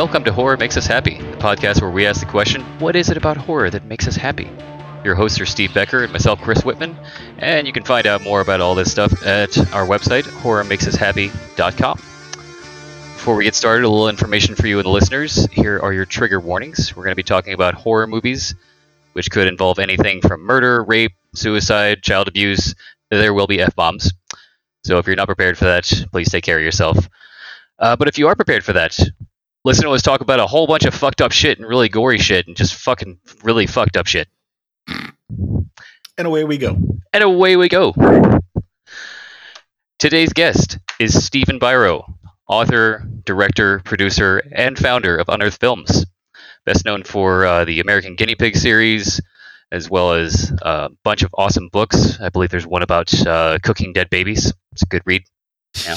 Welcome to Horror Makes Us Happy, the podcast where we ask the question, what is it about horror that makes us happy? Your hosts are Steve Becker and myself, Chris Whitman, and you can find out more about all this stuff at our website, horrormakesushappy.com. Before we get started, a little information for you and the listeners. Here are your trigger warnings. We're going to be talking about horror movies, which could involve anything from murder, rape, suicide, child abuse. There will be F bombs. So if you're not prepared for that, please take care of yourself. Uh, but if you are prepared for that, listen to us talk about a whole bunch of fucked up shit and really gory shit and just fucking really fucked up shit. And away we go. And away we go. Today's guest is Stephen Biro, author, director, producer, and founder of Unearthed Films. Best known for uh, the American Guinea Pig series, as well as a bunch of awesome books. I believe there's one about uh, cooking dead babies. It's a good read. Yeah.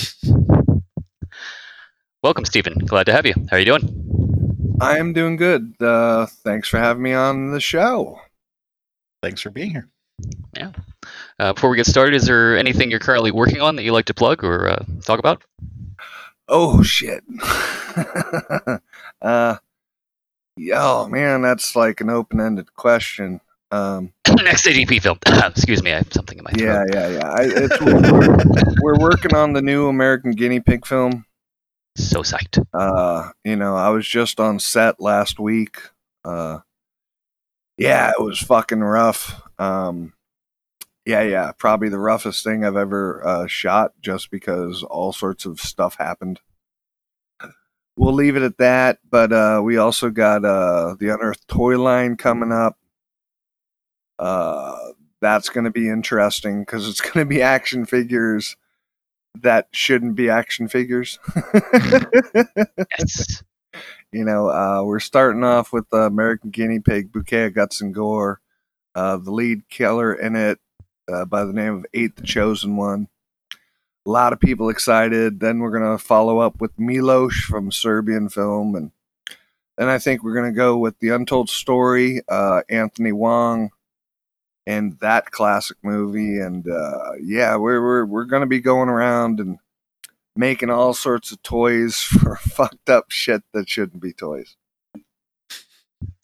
Welcome, Stephen. Glad to have you. How are you doing? I am doing good. Uh, thanks for having me on the show. Thanks for being here. Yeah. Uh, before we get started, is there anything you're currently working on that you like to plug or uh, talk about? Oh shit. uh, yeah, oh man, that's like an open-ended question. Um, Next AGP film. Excuse me, I have something in my head. yeah, throat. yeah, yeah. I, we're, we're working on the new American Guinea Pig film. So psyched. Uh, you know, I was just on set last week. Uh, yeah, it was fucking rough. Um, yeah, yeah, probably the roughest thing I've ever uh, shot, just because all sorts of stuff happened. We'll leave it at that. But uh, we also got uh, the Unearthed toy line coming up. Uh, that's going to be interesting because it's going to be action figures that shouldn't be action figures. Yes. you know, uh, we're starting off with the American Guinea Pig, Bouquet of Guts and Gore. Uh, the lead killer in it, uh, by the name of Eight the Chosen One. A lot of people excited. Then we're going to follow up with Milos from Serbian film. And then I think we're going to go with The Untold Story, uh, Anthony Wong, and that classic movie. And uh, yeah, we're, we're, we're going to be going around and making all sorts of toys for fucked up shit that shouldn't be toys.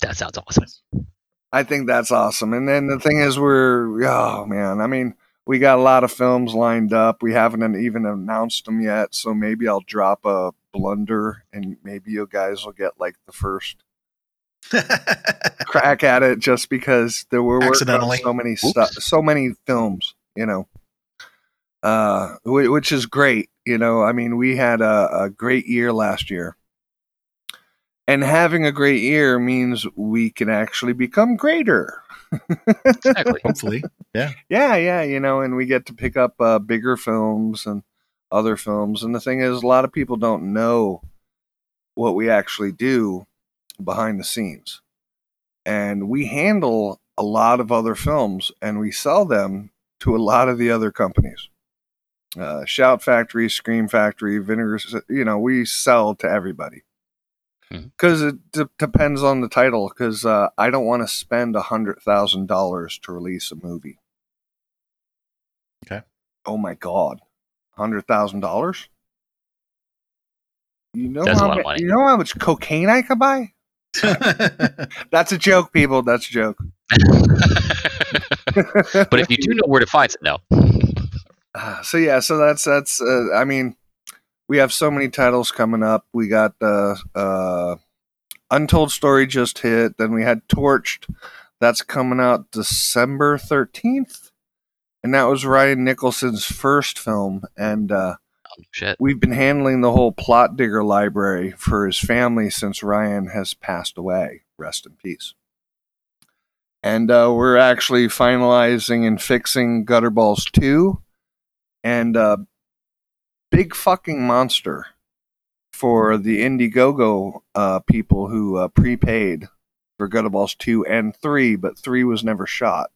That sounds awesome. I think that's awesome. And then the thing is, we're oh man, I mean, we got a lot of films lined up. We haven't even announced them yet, so maybe I'll drop a blunder, and maybe you guys will get like the first crack at it, just because there were Accidentally. so many stuff, so many films, you know. Uh, which is great. You know, I mean, we had a, a great year last year. And having a great year means we can actually become greater. Exactly. Hopefully. Yeah, yeah, yeah, you know, and we get to pick up uh, bigger films and other films. And the thing is, a lot of people don't know what we actually do behind the scenes. And we handle a lot of other films and we sell them to a lot of the other companies. Uh, Shout Factory, Scream Factory, Vinegar, you know, we sell to everybody. Because it d- depends on the title. Because uh, I don't want to spend a hundred thousand dollars to release a movie. Okay. Oh my god, hundred thousand dollars. You know That's how money. You know how much cocaine I could buy? That's a joke, people. That's a joke. but if you do know where to find it, no. Uh, so yeah, so that's that's. Uh, I mean, we have so many titles coming up. We got uh, uh, Untold Story just hit. Then we had Torched. That's coming out December thirteenth, and that was Ryan Nicholson's first film. And uh, shit. we've been handling the whole Plotdigger library for his family since Ryan has passed away. Rest in peace. And uh, we're actually finalizing and fixing Gutterballs 2 and uh, Big Fucking Monster for the Indiegogo uh, people who uh, prepaid for Gutterballs 2 and 3, but 3 was never shot.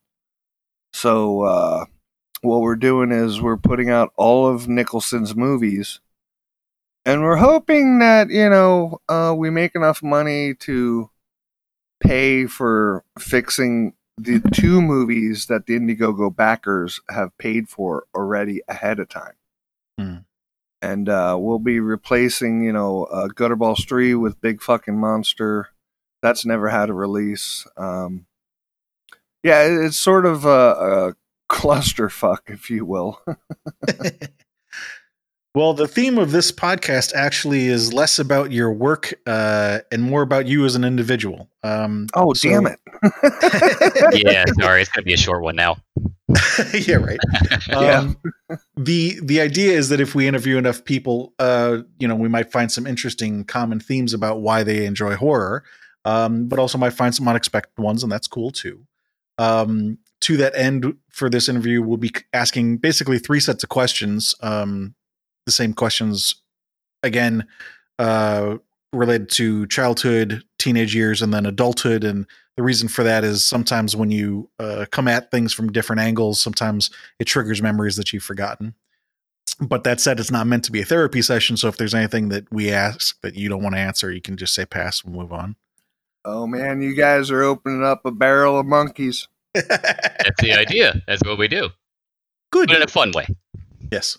So uh, what we're doing is we're putting out all of Nicholson's movies, and we're hoping that you know uh, we make enough money to pay for fixing the two movies that the Indiegogo backers have paid for already ahead of time. Hmm. and uh, we'll be replacing, you know, uh, Gutterballs three with Big Fucking Monster. That's never had a release. Um, yeah, it's sort of a, a clusterfuck, if you will. well, the theme of this podcast actually is less about your work uh, and more about you as an individual. Um, Oh, so- damn it! yeah, sorry, it's gonna be a short one now. yeah, right. Yeah. Um, the the idea is that if we interview enough people, uh, you know, we might find some interesting common themes about why they enjoy horror, um, but also might find some unexpected ones, and that's cool too. Um, to that end, for this interview, we'll be asking basically three sets of questions. Um, the same questions again, uh, related to childhood, teenage years, and then adulthood. And the reason for that is sometimes when you uh, come at things from different angles, sometimes it triggers memories that you've forgotten. But that said, it's not meant to be a therapy session. So if there's anything that we ask that you don't want to answer, you can just say pass and move on. Oh man, you guys are opening up a barrel of monkeys. That's the idea. That's what we do, Good. but in a fun way. Yes.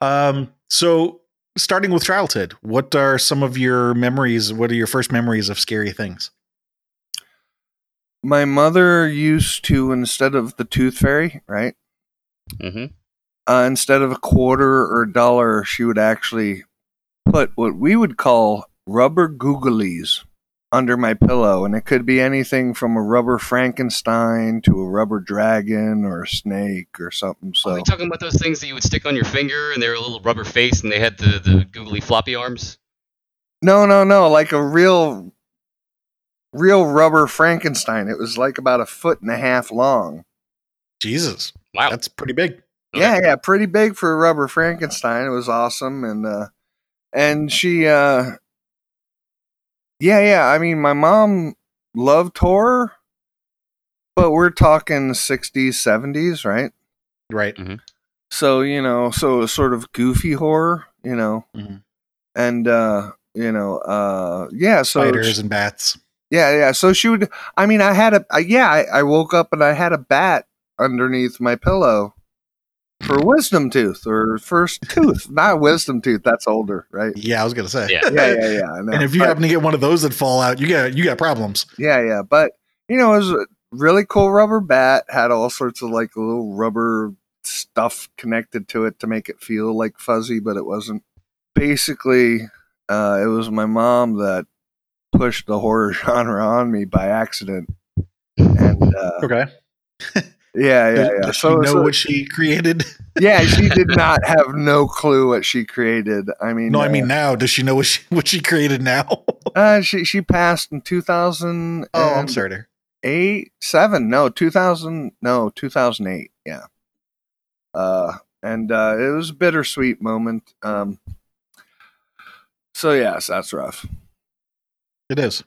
Um, so starting with childhood, what are some of your memories? What are your first memories of scary things? My mother used to instead of the tooth fairy, right? hmm uh, instead of a quarter or a dollar, she would actually put what we would call rubber googlies under my pillow. And it could be anything from a rubber Frankenstein to a rubber dragon or a snake or something. So, Are So, we talking about those things that you would stick on your finger, and they were a little rubber face, and they had the the googly floppy arms? no, no, no, like a real, real rubber Frankenstein. It was like about a foot and a half long. Jesus, Wow. that's pretty big. Yeah, yeah, pretty big for a rubber Frankenstein. It was awesome, and uh, and she, uh, yeah, yeah. I mean, my mom loved horror, but we're talking sixties, seventies, right? Right. So you know, so it was sort of goofy horror, you know, Mhm. and uh, you know, uh, yeah. So Spiders and bats. yeah, yeah. So she would. I mean, I had a. I, yeah, I, I woke up and I had a bat underneath my pillow for wisdom tooth or first tooth, not wisdom tooth. That's older, right? Yeah, I was gonna say. Yeah. Yeah, yeah, yeah. I and if you But- happen to get one of those that fall out, you got you got problems. yeah, yeah. But you know, it was a really cool rubber bat. Had all sorts of like little rubber stuff connected to it to make it feel like fuzzy, but it wasn't. Basically, uh, it was my mom that pushed the horror genre on me by accident. And uh, Okay. yeah, yeah, Does, yeah. does So, she know so- what she created? yeah, she did not have no clue what she created. I mean, No, I uh, mean now. Does she know what she what she created now? uh, she she passed in two thousand. oh, I'm sorry. dear. eight seven no 2000 no 2008 yeah uh and uh it was a bittersweet moment um so yes that's rough It is.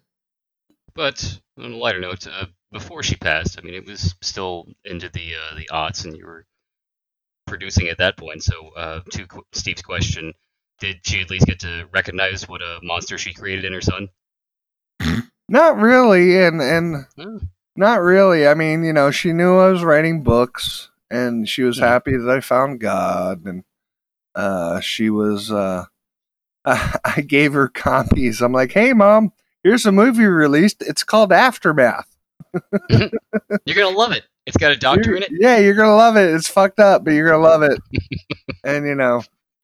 But on a lighter note, uh, before she passed, I mean, it was still into the uh, the aughts, and you were producing at that point. So, uh, to qu- Steve's question, did she at least get to recognize what a monster she created in her son? not really and and not really i mean you know she knew i was writing books and she was Yeah. happy that i found god and uh she was uh I gave her copies. I'm like, "Hey, mom, here's a movie released. It's called Aftermath. You're gonna love it. It's got a doctor You're- in it. Yeah, you're gonna love it. It's fucked up, but you're gonna love it. and you know,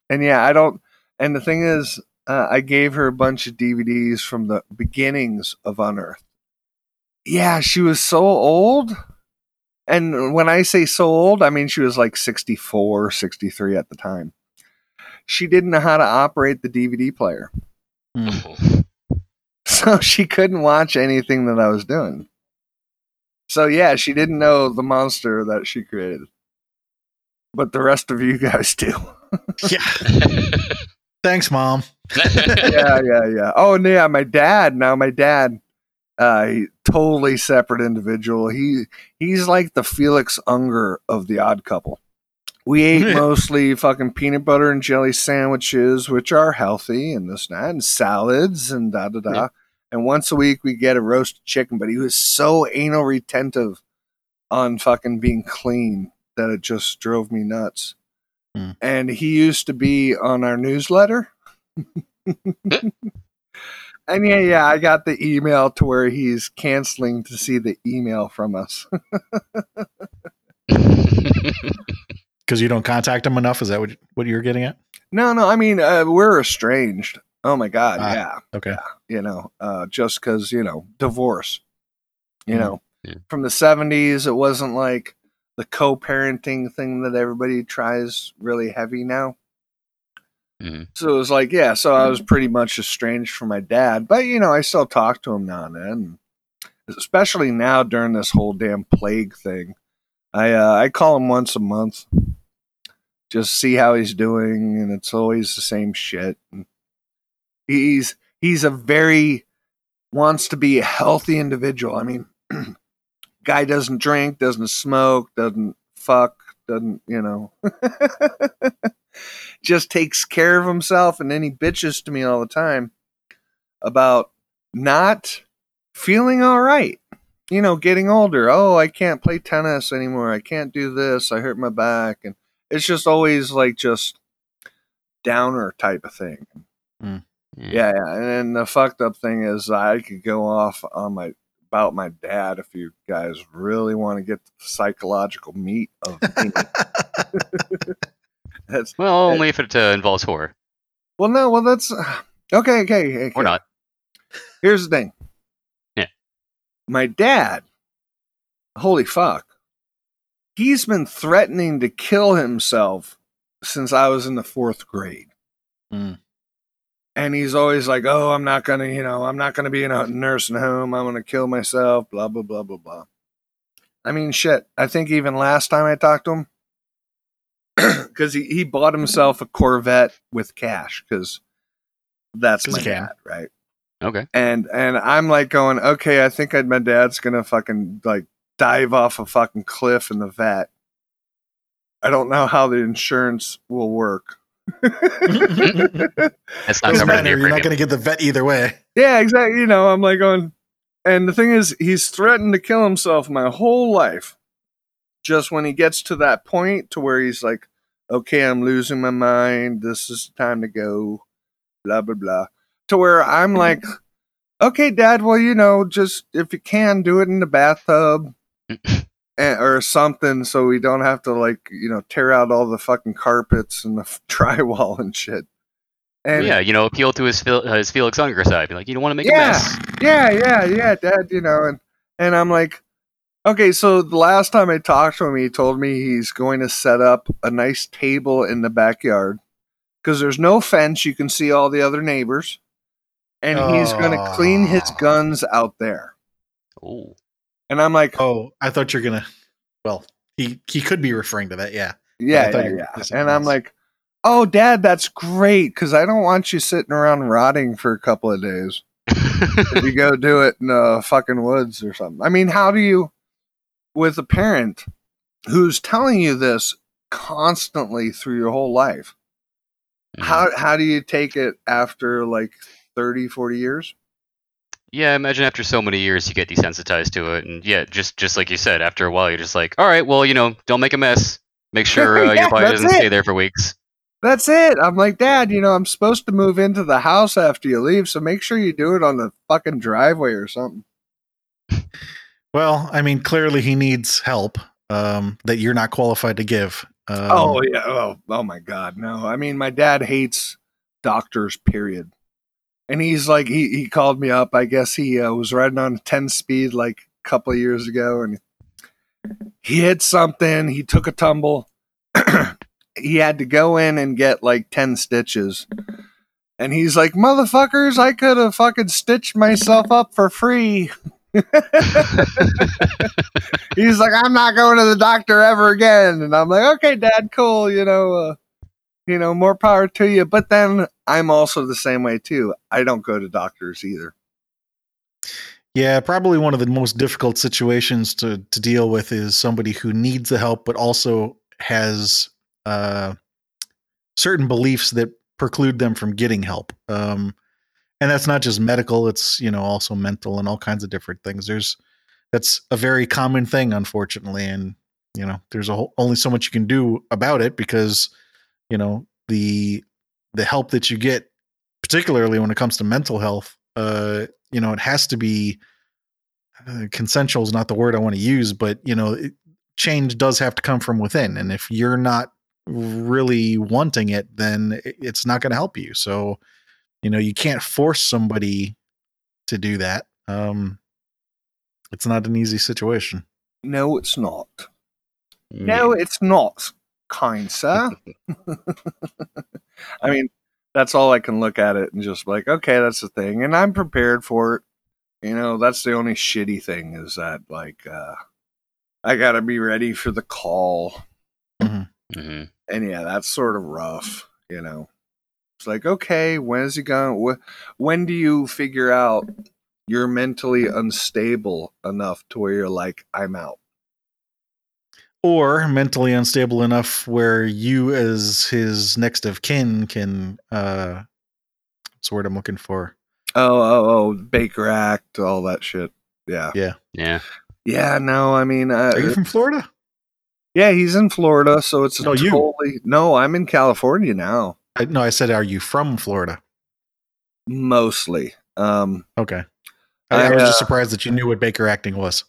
and yeah, I don't. And the thing is, uh, I gave her a bunch of DVDs from the beginnings of Unearthed. Yeah, she was so old. And when I say so old, I mean she was like 64, 63 at the time. She didn't know how to operate the DVD player. Mm. So she couldn't watch anything that I was doing. So yeah, she didn't know the monster that she created. But the rest of you guys do. Yeah. Thanks, mom. yeah, yeah, yeah. Oh, and yeah, my dad. Now my dad, uh, he, totally separate individual. He he's like the Felix Unger of the Odd Couple. We ate Yeah. mostly fucking peanut butter and jelly sandwiches, which are healthy and this and that, and salads and da da da. Yeah. And once a week we get a roasted chicken. But he was so anal retentive on fucking being clean that it just drove me nuts. Hmm. and he used to be on our newsletter. and yeah, yeah, I got the email to where he's canceling to see the email from us. Because you don't contact him enough. Is that what what you're getting at? no, no, I mean uh, we're estranged. Oh my god, Ah. yeah. Okay. You know, uh, just because, you know, divorce. You Mhm. know, Yeah. from the 70s, it wasn't like the co parenting thing that everybody tries really heavy now. Mhm. So it was like, yeah, so I was pretty much estranged from my dad, but, you know, I still talk to him now and then. Especially now during this whole damn plague thing. I, uh, I call him once a month, just see how he's doing, and it's always the same shit. And he's he's a very wants to be a healthy individual. I mean, guy doesn't drink, doesn't smoke, doesn't fuck, doesn't you know, just takes care of himself, and then he bitches to me all the time about not feeling all right. You know, getting older. Oh, I can't play tennis anymore. I can't do this. I hurt my back, and it's just always like just downer type of thing. Hmm. Yeah, yeah. And then the fucked up thing is I could go off on my about my dad if you guys really want to get the psychological meat of me. that's Well, only if it uh, involves horror. well no, well that's okay, okay, okay. Or not. Here's the thing. Yeah. My dad, holy fuck. He's been threatening to kill himself since I was in the fourth grade. Mm. And he's always like, oh, I'm not going to, you know, I'm not going to be in a nursing home. I'm going to kill myself, blah, blah, blah, blah, blah. I mean, shit. I think even last time I talked to him, because he, he bought himself a Corvette with cash, because that's my dad, right? Okay. and and I'm like going, okay, I think I'd, my dad's gonna fucking like dive off a fucking cliff in the vet. I don't know how the insurance will work. That's not Doesn't covered matter. You're not going to get the vet either way. yeah, exactly. You know, I'm like going, and the thing is, he's threatened to kill himself my whole life. Just when he gets to that point to where he's like, okay, I'm losing my mind. This is time to go. Blah blah blah. To where I'm like, okay, Dad. Well, you know, just if you can, do it in the bathtub. or something so we don't have to like you know tear out all the fucking carpets and the f- drywall and shit and yeah, you know, appeal to his Fel- uh, his Felix Unger side. Be like, you don't want to make Yeah. a mess. yeah yeah yeah dad you know and and i'm like okay so the last time i talked to him he told me he's going to set up a nice table in the backyard because there's no fence you can see all the other neighbors and he's going to clean his guns out there Ooh. And i'm like Oh, I thought you're going to. Well, he, he could be referring to that. Yeah. Yeah, yeah, yeah. And I'm something like, oh, Dad, that's great because I don't want you sitting around rotting for a couple of days. if you go do it in the fucking woods or something. I mean, how do you, with a parent who's telling you this constantly through your whole life, Mhm. how how do you take it after like 30, 40 years? Yeah, imagine after so many years you get desensitized to it, and yeah, just just like you said, after a while you're just like, all right, well, you know, don't make a mess. Make sure uh, Yeah, your body doesn't it. stay there for weeks. That's it. I'm like, Dad, you know, I'm supposed to move into the house after you leave, so make sure you do it on the fucking driveway or something. Well, I mean, clearly he needs help um, that you're not qualified to give. Um, oh yeah. Oh, oh my God. No. I mean, my dad hates doctors. Period. And he's like, he he called me up. I guess he uh, was riding on a ten speed like a couple of years ago, and he hit something. He took a tumble. he had to go in and get like ten stitches. And he's like, motherfuckers, I could have fucking stitched myself up for free. he's like, I'm not going to the doctor ever again. And I'm like, okay, dad, cool. You know, uh, you know, more power to you. But then I'm also the same way too. I don't go to doctors either. Yeah, probably one of the most difficult situations to to deal with is somebody who needs the help, but also has uh, certain beliefs that preclude them from getting help. Um, and that's not just medical; it's you know also mental and all kinds of different things. There's that's a very common thing, unfortunately, and you know there's a whole, only so much you can do about it because you know the the help that you get, particularly when it comes to mental health, uh, you know, it has to be uh, consensual is not the word I want to use, but you know, it, change does have to come from within, and if you're not really wanting it, then it- it's not going to help you. So, you know, you can't force somebody to do that. Um, it's not an easy situation. No, it's not. No, it's not, kind sir. I mean, that's all I can look at it and just like, okay, that's the thing, and I'm prepared for it. You know, that's the only shitty thing is that like uh I gotta be ready for the call, Mhm. and yeah, that's sort of rough. You know, it's like, okay, when is he going? Wh- when do you figure out you're mentally unstable enough to where you're like, I'm out? Or mentally unstable enough where you, as his next of kin, can uh, what's the word I'm looking for? Oh, oh, oh, Baker Act, all that shit. Yeah. Yeah. Yeah, Yeah. no, I mean, uh, Are you from Florida? yeah, he's in Florida, so it's a No, you. No, I'm in California now, I, no, I said, are you from Florida? mostly. Um, Okay. I, I I, was uh, just surprised that you knew what Baker acting was.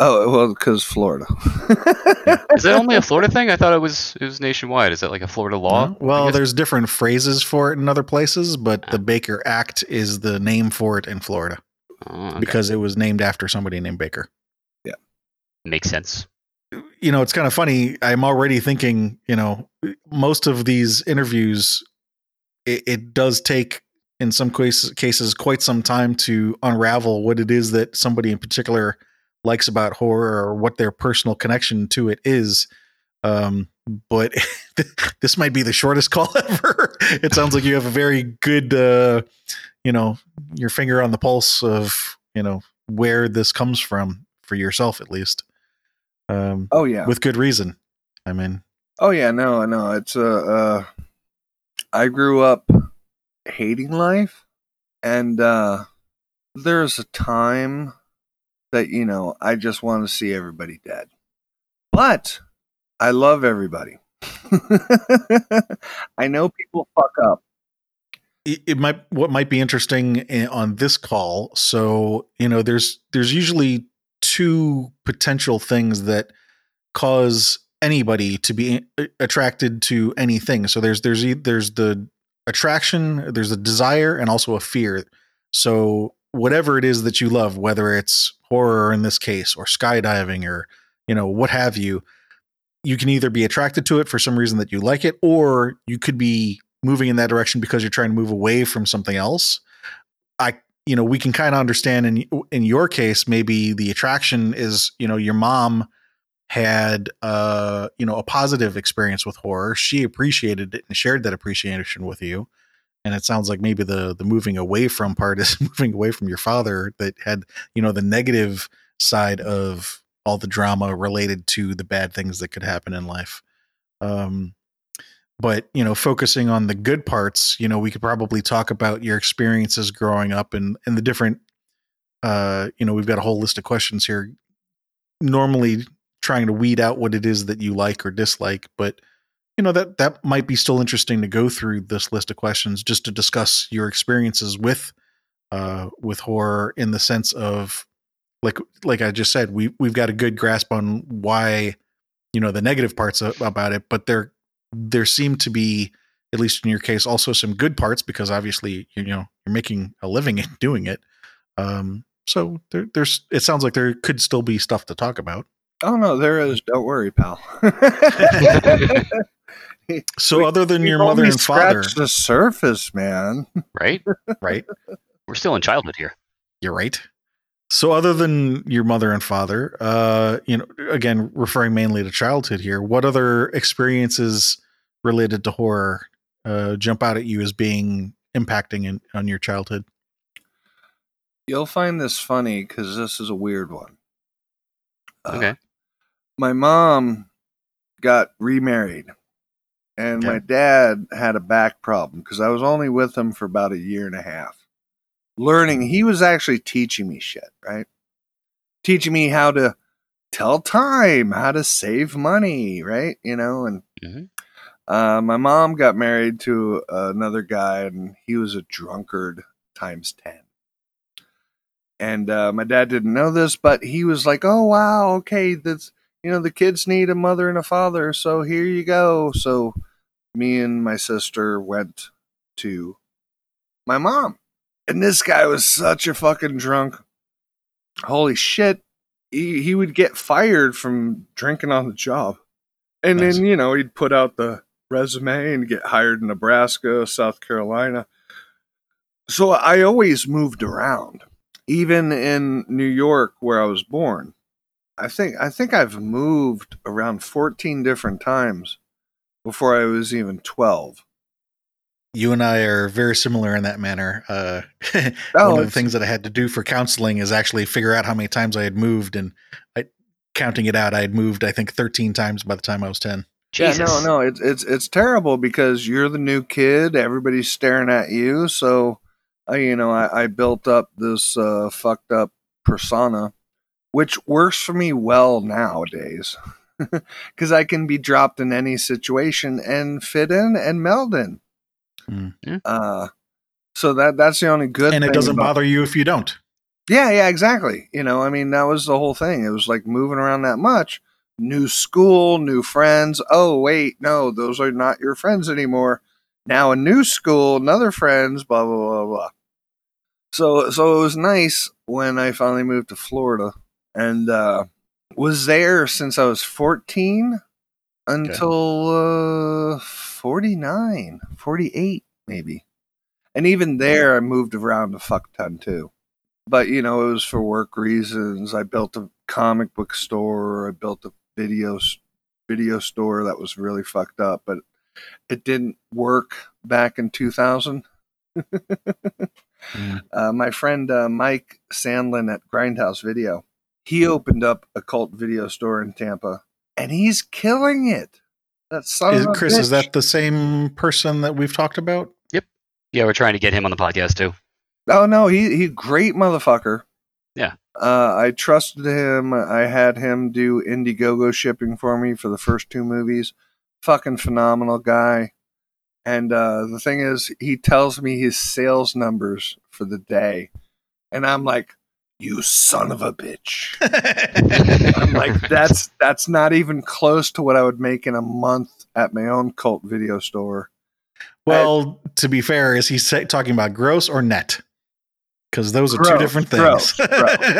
Oh, well, because Florida. Is that only a Florida thing? I thought it was it was nationwide. Is that like a Florida law? No? Well, there's different phrases for it in other places, but Ah. the Baker Act is the name for it in Florida Oh, okay. because it was named after somebody named Baker. Yeah, makes sense. you know, it's kind of funny. I'm already thinking, you know, most of these interviews, it, it does take, in some cases, cases, quite some time to unravel what it is that somebody in particular likes about horror or what their personal connection to it is. Um, but this might be the shortest call ever. it sounds like you have a very good, uh, you know, your finger on the pulse of, you know, where this comes from for yourself, at least. Um, oh yeah. with good reason. I mean, Oh yeah, no, no. It's uh, uh I grew up hating life and uh there's a time that, you know, I just want to see everybody dead. But I love everybody. I know people fuck up. it, it might what might be interesting eh, on this call. So you know, there's there's usually two potential things that cause anybody to be eh, attracted to anything. So there's there's there's the attraction, there's a desire, and also a fear. So whatever it is that you love, whether it's horror in this case, or skydiving, or you know what have you, you can either be attracted to it for some reason that you like it, or you could be moving in that direction because you're trying to move away from something else. I you know we can kind of understand in in your case maybe the attraction is you know your mom had uh you know a positive experience with horror she appreciated it and shared that appreciation with you and it sounds like maybe the the moving away from part is moving away from your father that had you know the negative side of all the drama related to the bad things that could happen in life. Um but you know focusing on the good parts you know we could probably talk about your experiences growing up and and the different uh you know we've got a whole list of questions here. Normally trying to weed out what it is that you like or dislike but you know that that might be still interesting to go through this list of questions just to discuss your experiences with uh with horror in the sense of like like I just said we we've got a good grasp on why you know the negative parts a- about it but there there seem to be at least in your case also some good parts because obviously you know you're making a living at doing it um so there, there's it sounds like there could still be stuff to talk about Oh no, there is. Don't worry, pal. so We- other than your mother only and father scratched the surface, man. right? right We're still in childhood here. You're right. So other than your mother and father, uh, you know, again, referring mainly to childhood here, what other experiences related to horror uh, jump out at you as being impacting in, on your childhood? You'll find this funny because this is a weird one. Uh, Okay. my mom got remarried and my dad had a back problem because I was only with him for about a year and a half. Learning, he was actually teaching me shit, right? Teaching me how to tell time, how to save money, right? You know, and Mhm. Uh, my mom got married to another guy, and he was a drunkard times 10. And uh, my dad didn't know this, but he was like, oh, wow, okay, that's, you know, the kids need a mother and a father, so here you go. So me and my sister went to my mom. And this guy was such a fucking drunk. Holy shit. He, he would get fired from drinking on the job. And Nice. then, you know, he'd put out the resume and get hired in Nebraska, South Carolina. So I always moved around, even in New York where I was born. I think I think I've moved around 14 different times before I was even 12. You and I are very similar in that manner. Uh, Oh, one of the things that I had to do for counseling is actually figure out how many times I had moved, and I, counting it out, I had moved I think 13 times by the time I was 10. Jesus. Yeah, no, no, it's it's it's terrible because you're the new kid. Everybody's staring at you. So, I, you know, I, I built up this uh, fucked up persona, which works for me well nowadays, because I can be dropped in any situation and fit in and meld in. Hmm. Yeah. Uh, so that that's the only good. Thing. And it doesn't about- bother you if you don't. yeah, yeah, exactly. You know, I mean, that was the whole thing. It was like moving around that much. New school, new friends. Oh, wait, no, those are not your friends anymore. Now a new school, another friends, blah blah blah blah. So so it was nice when I finally moved to Florida and uh was there since I was 14 until uh 49, 48 maybe. And even there I moved around a fuck ton too. But you know it was for work reasons. I built a comic book store. I built a video video store that was really fucked up but it didn't work back in 2000 Mm. uh, my friend uh, mike sandlin at grindhouse video he opened up a cult video store in tampa and he's killing it that son Is, of a Chris, is that the same person that we've talked about? Yep. Yeah, we're trying to get him on the podcast too. Oh no, he he great motherfucker. Yeah. Uh, I trusted him. I had him do Indiegogo shipping for me for the first two movies. Fucking phenomenal guy. And uh, the thing is, he tells me his sales numbers for the day, and I'm like, "You son of a bitch!" I'm like, "That's that's not even close to what I would make in a month at my own cult video store." well, to be fair, is he say, talking about gross or net? Because those are two different things. gross,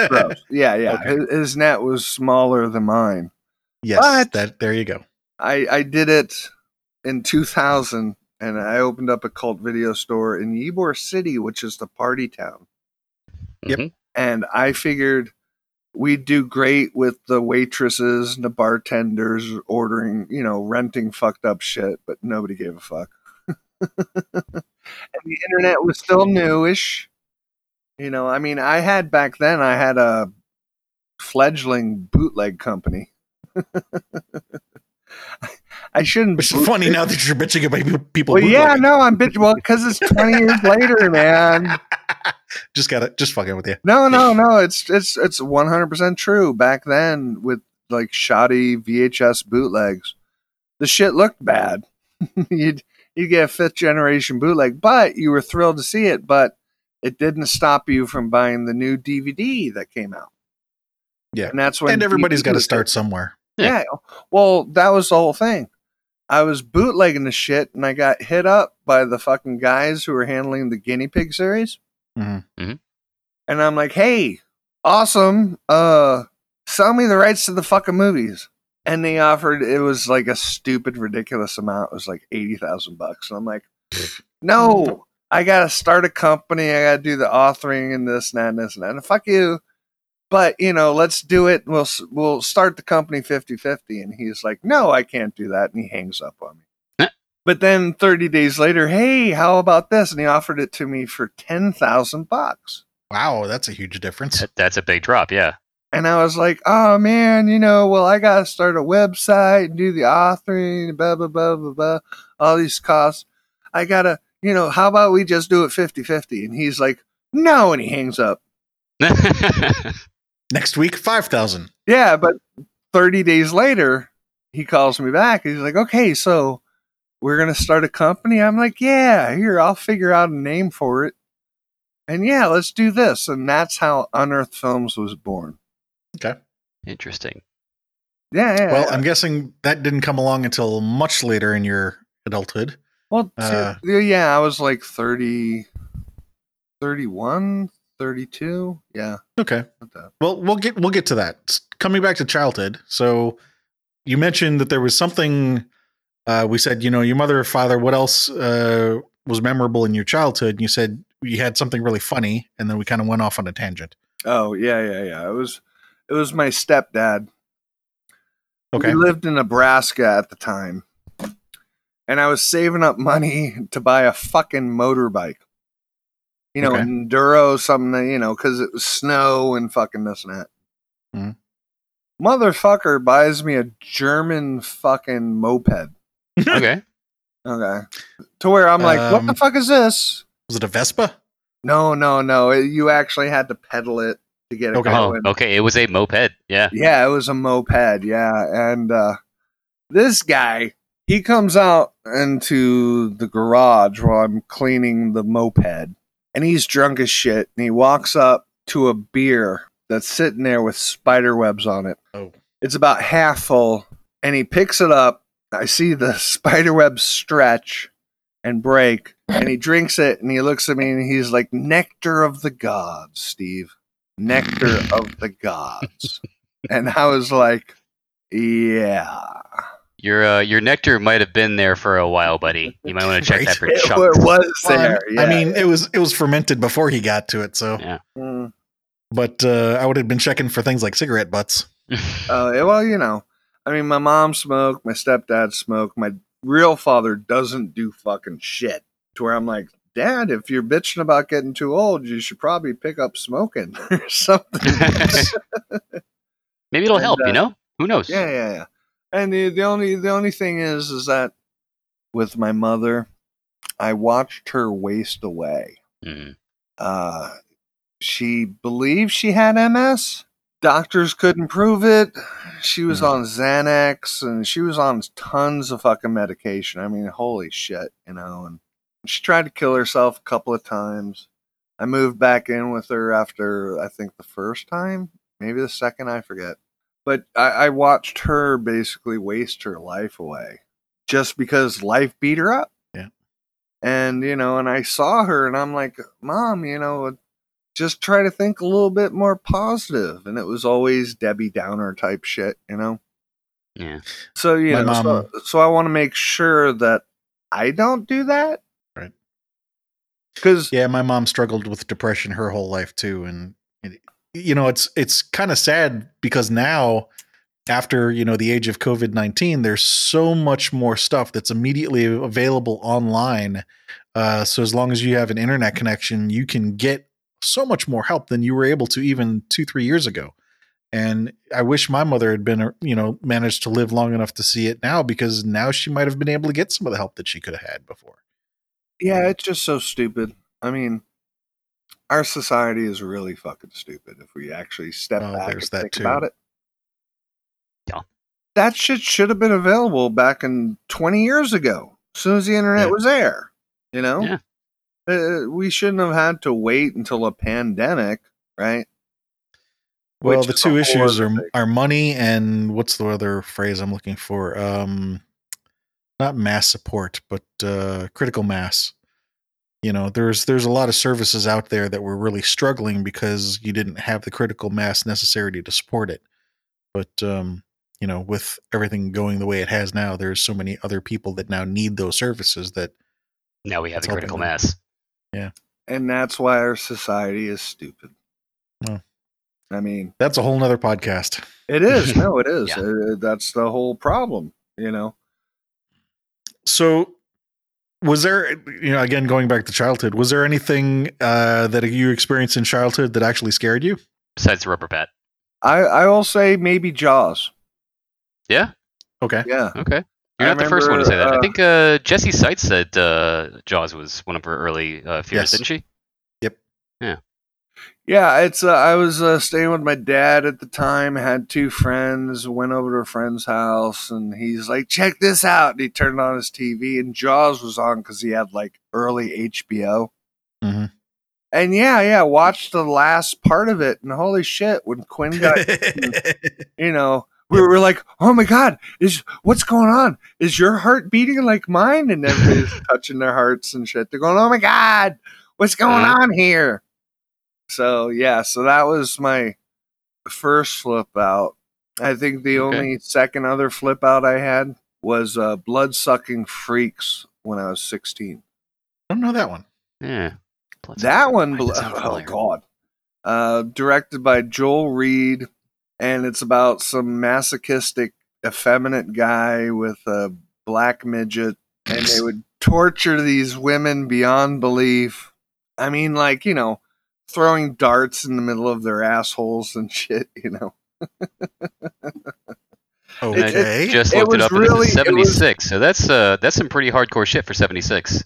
gross. Yeah, yeah. Okay. His, his net was smaller than mine. yes, But- that there you go. I, I did it in 2000 and I opened up a cult video store in Ybor City, which is the party town. Yep. Mhm. And I figured we'd do great with the waitresses and the bartenders ordering, you know, renting fucked up shit, but nobody gave a fuck. and the internet was still newish. You know, I mean, I had back then, I had a fledgling bootleg company. I shouldn't. Is funny now that you're bitching about people. Well, yeah, no, I'm bitching. Well, because it's 20 years later, man. just got it. Just fucking with you. No, no, no. It's it's it's 100 percent true. Back then, with like shoddy VHS bootlegs, the shit looked bad. you'd you'd get a fifth generation bootleg, but you were thrilled to see it. But it didn't stop you from buying the new DVD that came out. Yeah. and that's when and everybody's got to start somewhere. Yeah. Well, that was the whole thing. I was bootlegging the shit and I got hit up by the fucking guys who were handling the guinea pig series. Mhm. Mhm. And I'm like, hey, awesome. Uh, sell me the rights to the fucking movies. And they offered, it was like a stupid, ridiculous amount. It was like 80,000 bucks. And I'm like, no, I got to start a company. I got to do the authoring and this and that and this and that. And fuck you but you know let's do it. We'll we'll start the company 50-50 and he's like no i can't do that. And he hangs up on me. Huh. but then 30 days later hey how about this? And he offered it to me for 10,000 bucks. Wow, that's a huge difference. That- That's a big drop. Yeah. and i was like oh man you know well i gotta start a website and do the authoring blah blah blah blah blah all these costs. I gotta you know how about we just do it 50-50 and he's like no. And he hangs up Next week, five thousand. Yeah, but 30 days later, he calls me back. He's like, okay, so we're gonna start a company. I'm like, yeah, here, I'll figure out a name for it. And yeah, let's do this. And that's how Unearthed Films was born. Okay. Interesting. Yeah, yeah. Well, yeah. I'm guessing that didn't come along until much later in your adulthood. Well, Uh, yeah, I was like 30, 31, 32. Yeah. Okay. Well, we'll get we'll get to that. Coming back to childhood. So you mentioned that there was something uh, we said, you know, your mother or father, what else uh, was memorable in your childhood? And you said you had something really funny, and then we kind of went off on a tangent. Oh, yeah, yeah, yeah. It was it was my stepdad. Okay. We lived in Nebraska at the time. And I was saving up money to buy a fucking motorbike. You know, Okay. enduro, something that, you know, because it was snow and fucking this and that. Mhm. Motherfucker buys me a German fucking moped. Okay. Okay. To where I'm like, what the Um, fuck is this? Was it a Vespa? No, no, no. It- you actually had to pedal it to get it Okay. Oh, going. okay. It was a moped. Yeah. Yeah, it was a moped. Yeah, and uh, this guy he comes out into the garage while I'm cleaning the moped, and he's drunk as shit. And he walks up to a beer that's sitting there with spider webs on it. Oh. It's about half full, and he picks it up. I see the spider webs stretch and break, and he drinks it, and he looks at me, and he's like, "Nectar of the gods, Steve." Nectar of the gods. And I was like, yeah. Your uh, your nectar might have been there for a while, buddy. You might want to check Right. that for chunks. It, chunks. was Well, there. I mean, it was it was fermented before he got to it, so. Yeah. Mm. But uh, I would have been checking for things like cigarette butts. Uh, well, you know, I mean, my mom smoked, my stepdad smoked, my real father doesn't do fucking shit. To where I'm like, Dad, if you're bitching about getting too old, you should probably pick up smoking or something. Maybe it'll And, help. uh, you know? Who knows? Yeah, yeah, yeah. And the, the only the only thing is is that with my mother, I watched her waste away. Mm. Uh, she believed she had MS. Doctors couldn't prove it. She was Mhm. on Xanax and she was on tons of fucking medication. I mean, holy shit, you know. And she tried to kill herself a couple of times. I moved back in with her after I think the first time, maybe the second, I forget. But I, I watched her basically waste her life away just because life beat her up. Yeah. And, you know, and I saw her and I'm like, Mom, you know, just try to think a little bit more positive. And it was always Debbie Downer type shit, you know? Yeah. So, you My know, so, mom- so I want to make sure that I don't do that. Right. Because, Yeah, my mom struggled with depression her whole life too, and it- you know it's it's kind of sad because now, after you know the age of COVID nineteen, there's so much more stuff that's immediately available online. Uh, so as long as you have an internet connection, you can get so much more help than you were able to even two three years ago. And I wish my mother had been, you know, managed to live long enough to see it now because now she might have been able to get some of the help that she could have had before. yeah, it's just so stupid. I mean, our society is really fucking stupid if we actually step Oh, back and that think too. about it. Yeah. That shit should have been available back in 20 years ago, as soon as the internet Yeah. was there. You know? Yeah. Uh, we shouldn't have had to wait until a pandemic, right? Well, Which the two issues are thing. are money and what's the other phrase I'm looking for? Um, not mass support, but uh, critical mass. You know, there's there's a lot of services out there that were really struggling because you didn't have the critical mass necessary to support it. But um, you know, with everything going the way it has now, there's so many other people that now need those services that Now we have That's the critical helping mass. And that's why our society is stupid. Oh. I mean, that's a whole nother podcast. it is. No, it is. Yeah. Uh, that's the whole problem, you know? So, was there, you know, again going back to childhood, was there anything uh, that you experienced in childhood that actually scared you? Besides the rubber bat. I, I will say maybe Jaws. Yeah. Okay. Yeah. Okay. You're I not the first one to say that. I think uh, Jesse Seitz said uh, Jaws was one of her early uh, fears, Yes. didn't she? Yep yeah, it's. Uh, I was uh, staying with my dad at the time. Had two friends. Went over to a friend's house, and he's like, "Check this out!" And he turned on his TV, and Jaws was on because he had like early HBO. Mhm. And yeah, yeah, watched the last part of it, and holy shit, when Quinn got, you know, we were like, "Oh my god, is what's going on? Is your heart beating like mine?" And everybody's touching their hearts and shit. They're going, "Oh my god, what's going Mhm. on here?" So yeah, so that was my first flip out. I think the Okay. only second other flip out I had was uh, Blood Sucking Freaks when I was sixteen. I don't know that one. Yeah. Blood That sucking. one, Why bl- does that sound oh god, uh, directed by Joel Reed, and it's about some masochistic, effeminate guy with a black midget, and they would torture these women beyond belief. I mean, like you know, throwing darts in the middle of their assholes and shit. You know, And I Okay. just It looked it, was up. and this really- is it was- 76. So that's uh that's some pretty hardcore shit for 76.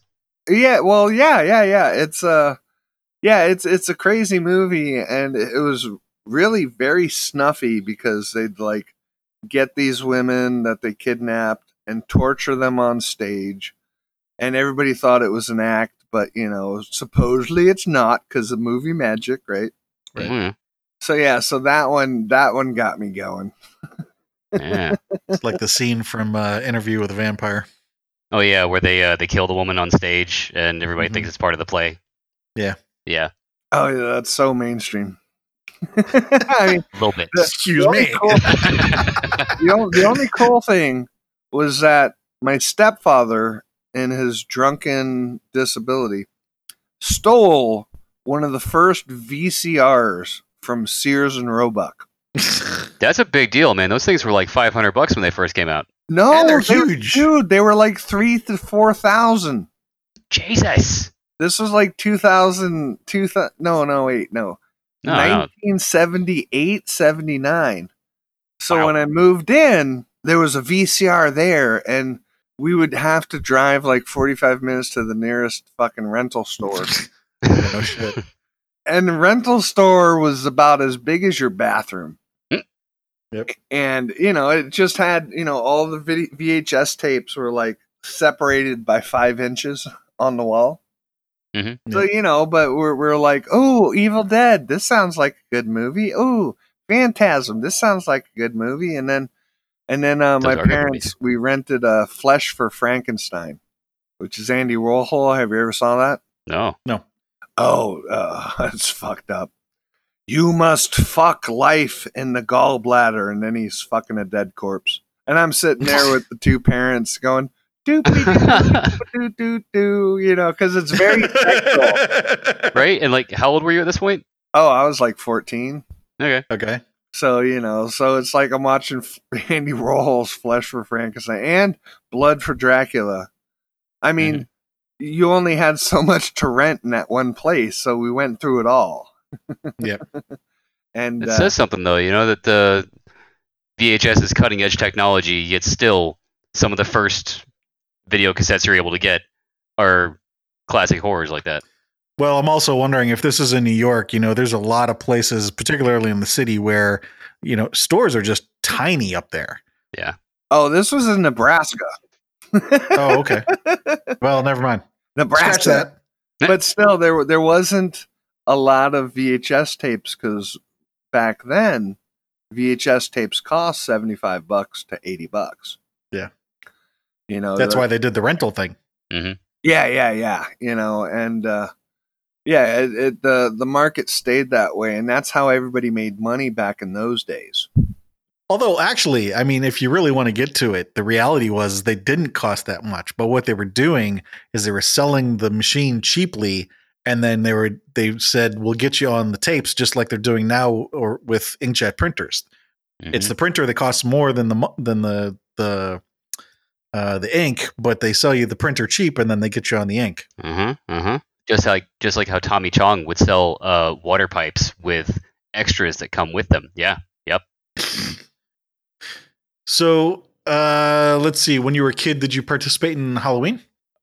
yeah. Well, yeah, yeah, yeah. It's uh, yeah, it's it's a crazy movie, and it was really very snuffy because they'd like get these women that they kidnapped and torture them on stage and everybody thought it was an act but you know supposedly it's not because of movie magic right Right. Mm, so yeah so that one that one got me going yeah. It's like the scene from uh, Interview with a Vampire. Oh yeah, where they uh they kill the woman on stage and everybody Mhm. thinks it's part of the play. Yeah. Yeah. oh yeah that's so mainstream i mean A little bit. The- Excuse the me. cool- the, only, the only cool thing was that my stepfather in his drunken disability stole one of the first vcrs from sears and roebuck That's a big deal, man. Those things were like 500 bucks when they first came out. no And they're they were- huge. dude they were like three to four thousand Jesus. this was like 2000, 2000 no no wait no No, no. 1978 79 so Wow. when i moved in there was a vcr there and we would have to drive like 45 minutes to the nearest fucking rental store. No shit. and the rental store was about as big as your bathroom. Mm. Yep. and you know it just had you know all the vid- vhs tapes were like separated by five inches on the wall. So you know but we're, we're like oh evil dead this sounds like a good movie. Oh phantasm this sounds like a good movie. And then and then uh, my Those are good parents we rented uh, flesh for frankenstein which is andy warhol have you ever saw that No. No. Oh, uh, it's fucked up. You must fuck life in the gallbladder, and then he's fucking a dead corpse. And I'm sitting there with the two parents going, doopy doo doo doo, you know, because it's very sexual. right? And like, how old were you at this point? Oh, I was like 14. Okay. Okay. So, you know, so it's like I'm watching F- Andy Warhol's Flesh for Frankenstein and Blood for Dracula. I mean, you only had so much to rent in that one place, so we went through it all. Yep. and It uh, says something though, you know, that the VHS is cutting edge technology, yet still some of the first video cassettes you're able to get are classic horrors like that. Well, I'm also wondering if this is in New York, you know, there's a lot of places, particularly in the city, where, you know, stores are just tiny up there. Yeah. Oh, this was in Nebraska. Oh, okay. well, never mind. Scratch Nebraska. that. But still, there there wasn't a lot of VHS tapes because back then, VHS tapes cost seventy five bucks to eighty bucks. Yeah. you know That's why they did the rental thing. Yeah, yeah, yeah. You know, and uh, yeah, it, it the the market stayed that way, and that's how everybody made money back in those days. Although, actually, I mean, if you really want to get to it, the reality was they didn't cost that much. But what they were doing is they were selling the machine cheaply, and then they were they said, "We'll get you on the tapes," just like they're doing now, or with inkjet printers. It's Mhm. the printer that costs more than the than the the uh, the ink, but they sell you the printer cheap, and then they get you on the ink. Uh-huh. Uh-huh. Just like just like how Tommy Chong would sell uh water pipes with extras that come with them. Yeah. Yep. So uh, let's see. When you were a kid, did you participate in Halloween?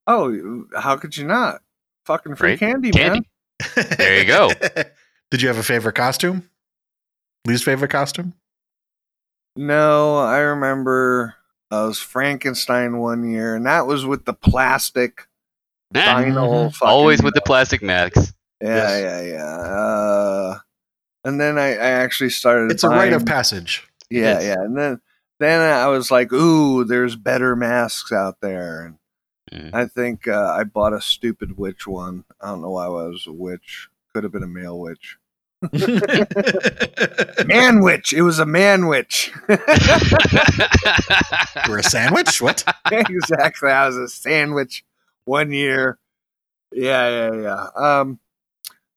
Oh, how could you not? Fucking free Right? candy, Candy. man. There you go. did Did you have a favorite costume? Least favorite costume? No, I remember I was Frankenstein one year, and that was with the plastic Vinyl. Mhm. Always with the plastic masks. Yeah, Yes. yeah, yeah. Uh, and then I, I actually started. It's a rite of passage. Yeah, Yes. yeah. And then then I was like, ooh, there's better masks out there. And Mm. I think uh, I bought a stupid witch one. I don't know why I was a witch. Could have been a male witch. Man witch. It was a man witch. We're a sandwich? What? exactly. I was a sandwich one year. Yeah, yeah, yeah. Um,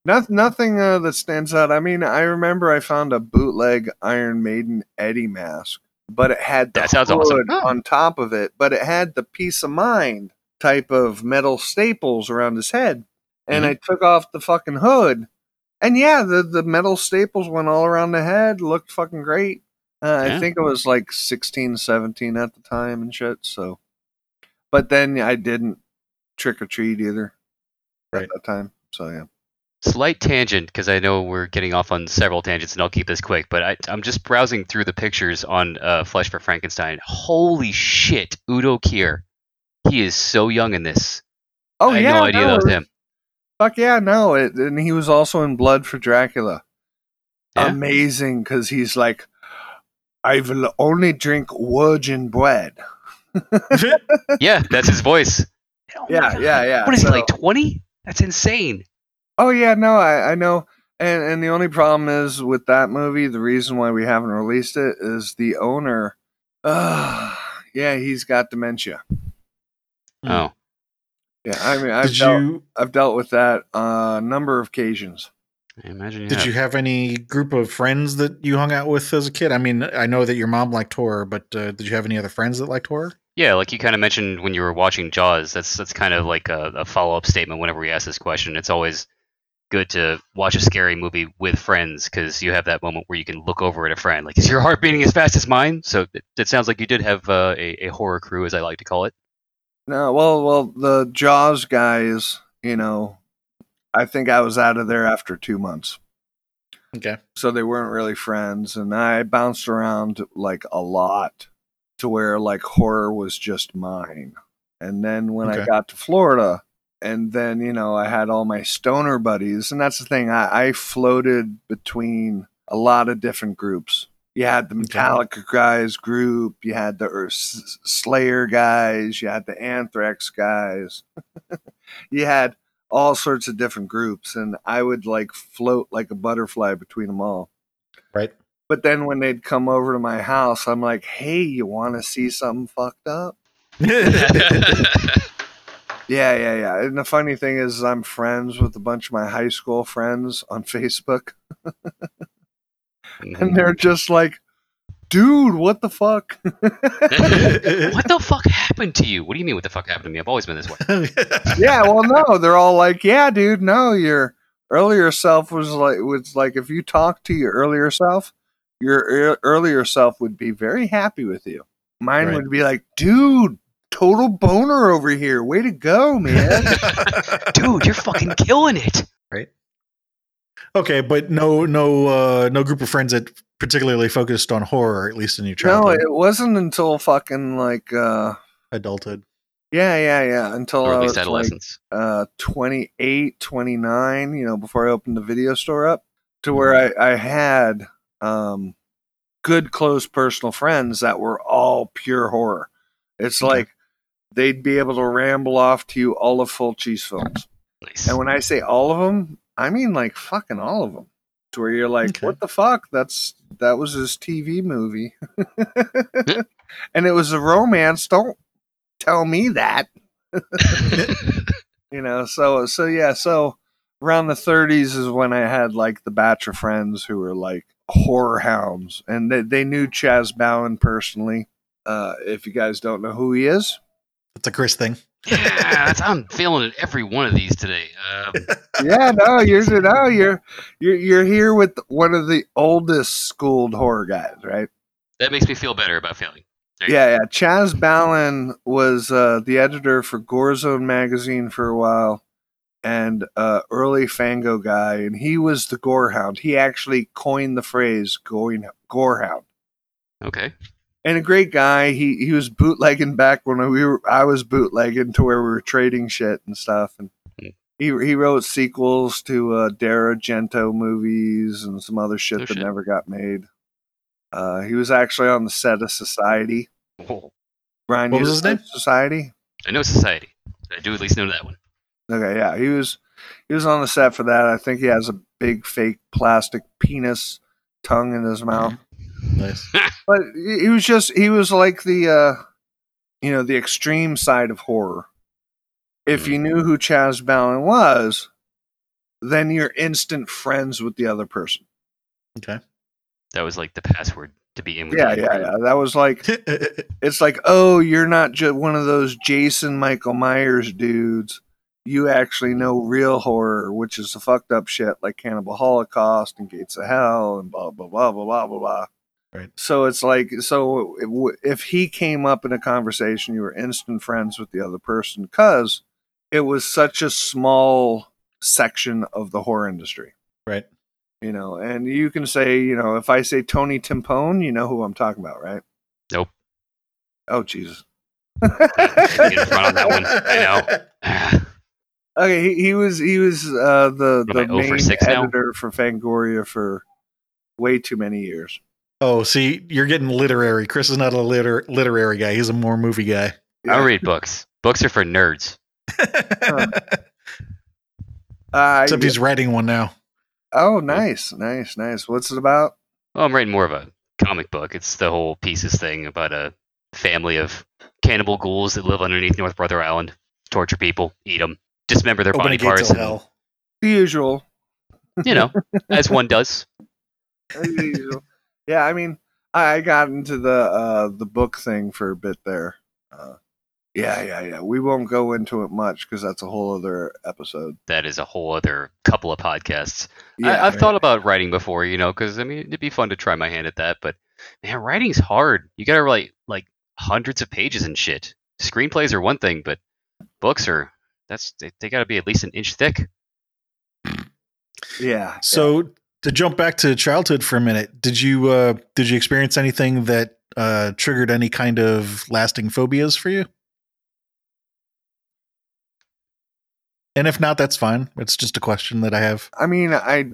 not, nothing uh, that stands out. I mean, I remember I found a bootleg Iron Maiden Eddie mask, but it had the That sounds hood awesome. On top of it, but it had the peace of mind type of metal staples around his head. And Mm-hmm. I took off the fucking hood. And yeah, the, the metal staples went all around the head, looked fucking great. Uh, Yeah. I think I was like 16, 17 at the time and shit. So, but then I didn't trick or treat either Right. at that time. So yeah. Slight tangent because I know we're getting off on several tangents, and I'll keep this quick. But I, I'm just browsing through the pictures on uh, Flesh for Frankenstein. Holy shit, Udo Kier. He is so young in this. Oh I had yeah, no idea that was him. Fuck yeah, no. It, and he was also in Blood for Dracula. Yeah? Amazing because he's like, I will only drink virgin bread. Yeah, that's his voice. Oh Yeah, yeah, yeah. What is he like? Twenty? That's insane. Oh yeah, no, I, I know. And and the only problem is with that movie, the reason why we haven't released it is the owner. Uh, yeah, he's got dementia. Hmm. Oh, Yeah, I mean, I've Did dealt, you I've dealt with that uh, a number of occasions. I imagine. You did have. you have any group of friends that you hung out with as a kid? I mean, I know that your mom liked horror, but uh, did you have any other friends that liked horror? Yeah, like you kind of mentioned when you were watching Jaws. That's that's kind of like a, a follow up statement whenever we ask this question. It's always good to watch a scary movie with friends because you have that moment where you can look over at a friend. Like, is your heart beating as fast as mine? So it, it sounds like you did have uh, a, a horror crew, as I like to call it. No, well, well, the Jaws guys, you know, I think I was out of there after two months. Okay. so they weren't really friends and i bounced around like a lot to where like horror was just mine. And then when i got to florida and then you know i had all my stoner buddies and that's the thing i, I floated between a lot of different groups. You had the metallica guys group you had the S- slayer guys you had the anthrax guys. You had all sorts of different groups and i would like float like a butterfly between them all. Right. But then when they'd come over to my house i'm like hey you want to see something fucked up yeah yeah yeah and the funny thing is i'm friends with a bunch of my high school friends on facebook and they're mm-hmm. just like dude what the fuck what the fuck happened to you? What do you mean? What the fuck happened to me? I've always been this way. yeah well no they're all like yeah dude no your earlier self was like was like if you talk to your earlier self your earlier self would be very happy with you mine Right. would be like dude total boner over here way to go man Dude, you're fucking killing it. Right. Okay, but no, no, uh, no group of friends that particularly focused on horror, at least in your childhood. no it wasn't until fucking like uh adulthood. yeah yeah yeah until Or i at was least like adolescence. uh 28 29 you know before i opened the video store up to where i i had um good close personal friends that were all pure horror. It's like they'd be able to ramble off to you all of Fulci's films. Nice. and when i say all of them i mean like fucking all of them to where you're like Okay. what the fuck? That's that was his tv movie. And it was a romance. Don't tell me that. You know so so yeah so around the 30s is when i had like the batch of friends who were like horror hounds. And they, they knew Chas Balun personally. Uh, if you guys don't know who he is. That's a Chris thing. yeah, that's, I'm feeling it every one of these today. Um, yeah no you're no you're you're you're here with one of the oldest schooled horror guys right? That makes me feel better about feeling. There yeah yeah. Chas Balun was uh, the editor for gorezone magazine for a while and uh, early Fango guy, and he was the gorehound. He actually coined the phrase "going gorehound." Okay. and a great guy. He he was bootlegging back when we were I was bootlegging to where we were trading shit and stuff. And Hmm. he he wrote sequels to uh, Dario Argento movies and some other shit Oh, that shit. never got made. Uh, he was actually on the set of Society. Oh, Brian, What was his name? Society. I know Society. I do at least know that one. Okay, yeah, he was he was on the set for that. I think he has a big fake plastic penis tongue in his mouth. Nice. but he he was just he was like the uh you know the extreme side of horror if you knew who Chas Balun was then you're instant friends with the other person Okay. That was like the password to be in with yeah yeah yeah that was like it's like oh you're not just one of those jason michael myers dudes you actually know real horror which is the fucked up shit like cannibal holocaust and gates of hell and blah blah blah blah blah blah blah Right. so it's like so if- if he came up in a conversation you were instant friends with the other person because it was such a small section of the horror industry right. you know and you can say you know if i say tony timpone you know who i'm talking about right Nope. oh jesus Get in front on that one. I know. Okay, he, he was he was uh, the What the am I, 0 for main 6 now? editor for Fangoria for way too many years. Oh, see, you're getting literary. Chris is not a liter- literary guy. He's a more movie guy. I don't read books. Books are for nerds. Uh, Except he's writing one now. oh, nice, nice, nice. What's it about? Well, I'm writing more of a comic book. It's the whole pieces thing about a family of cannibal ghouls that live underneath North Brother Island, torture people, eat them, dismember their Open body parts, and, hell. The usual. you know, as one does. Usual. yeah, I mean, I got into the uh, the book thing for a bit there. Uh, yeah, yeah, yeah. We won't go into it much because that's a whole other episode. That is a whole other couple of podcasts. Yeah, I, I've thought about writing before, you know, because I mean, it'd be fun to try my hand at that. But man, writing's hard. You gotta write like hundreds of pages and shit. Screenplays are one thing, but books are that's they, they gotta be at least an inch thick. yeah. So to jump back to childhood for a minute, did you uh did you experience anything that uh triggered any kind of lasting phobias for you? And if not, that's fine. It's just a question that I have. I mean, I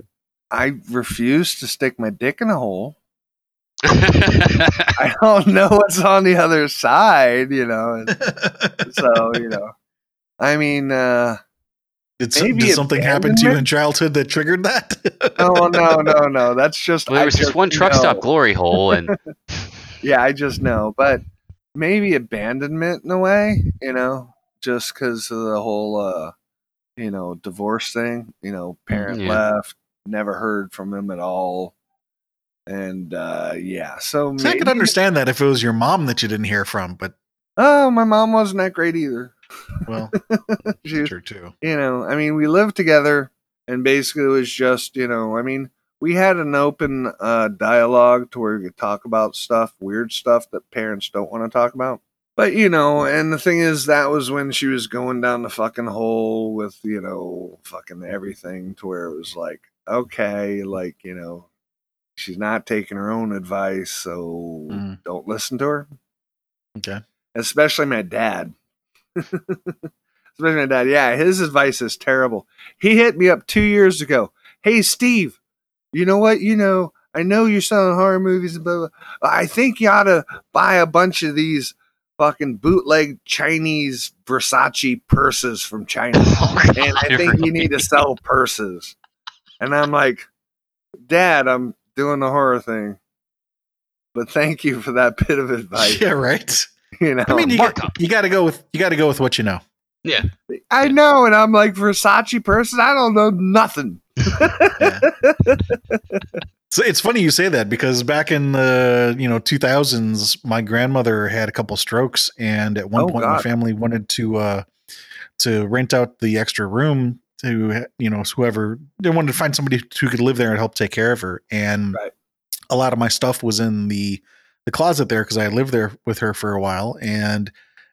I refuse to stick my dick in a hole. I don't know what's on the other side, you know. and So, you know, I mean, uh, did, Maybe did something happen to you in childhood that triggered that? oh no, no, no. That's just well, there I was just one truck know. stop glory hole, and Yeah, I just know, but maybe abandonment in a way, you know, just because of the whole, uh, you know, divorce thing. You know, parent Yeah. left, never heard from him at all, and uh, yeah. So See, I could understand that if it was your mom that you didn't hear from, but Oh, my mom wasn't that great either. Well, She was true too. you know, I mean, we lived together, and basically it was just, you know, I mean, we had an open uh, dialogue to where we could talk about stuff, weird stuff that parents don't want to talk about. But you know, and the thing is, that was when she was going down the fucking hole with you know, fucking everything, to where it was like, okay, like you know, she's not taking her own advice, so Mm. don't listen to her Okay. especially my dad. especially my dad. Yeah, his advice is terrible. He hit me up two years ago. Hey, Steve, you know what? You know, I know you're selling horror movies and blah, blah. I think you ought to buy a bunch of these fucking bootleg Chinese Versace purses from China. Oh, and I think you need to sell purses. And I'm like, Dad, I'm doing the horror thing. But thank you for that bit of advice. Yeah, right. You know, I mean, you got, you got to go with you got to go with what you know. Yeah. I know, and I'm like Versace person. I don't know nothing. So it's funny you say that because back in the you know 2000s, my grandmother had a couple strokes, and at one Oh, point, my family wanted to uh, to rent out the extra room to you know whoever they wanted to find somebody who could live there and help take care of her. And Right. a lot of my stuff was in the the closet there because I lived there with her for a while, and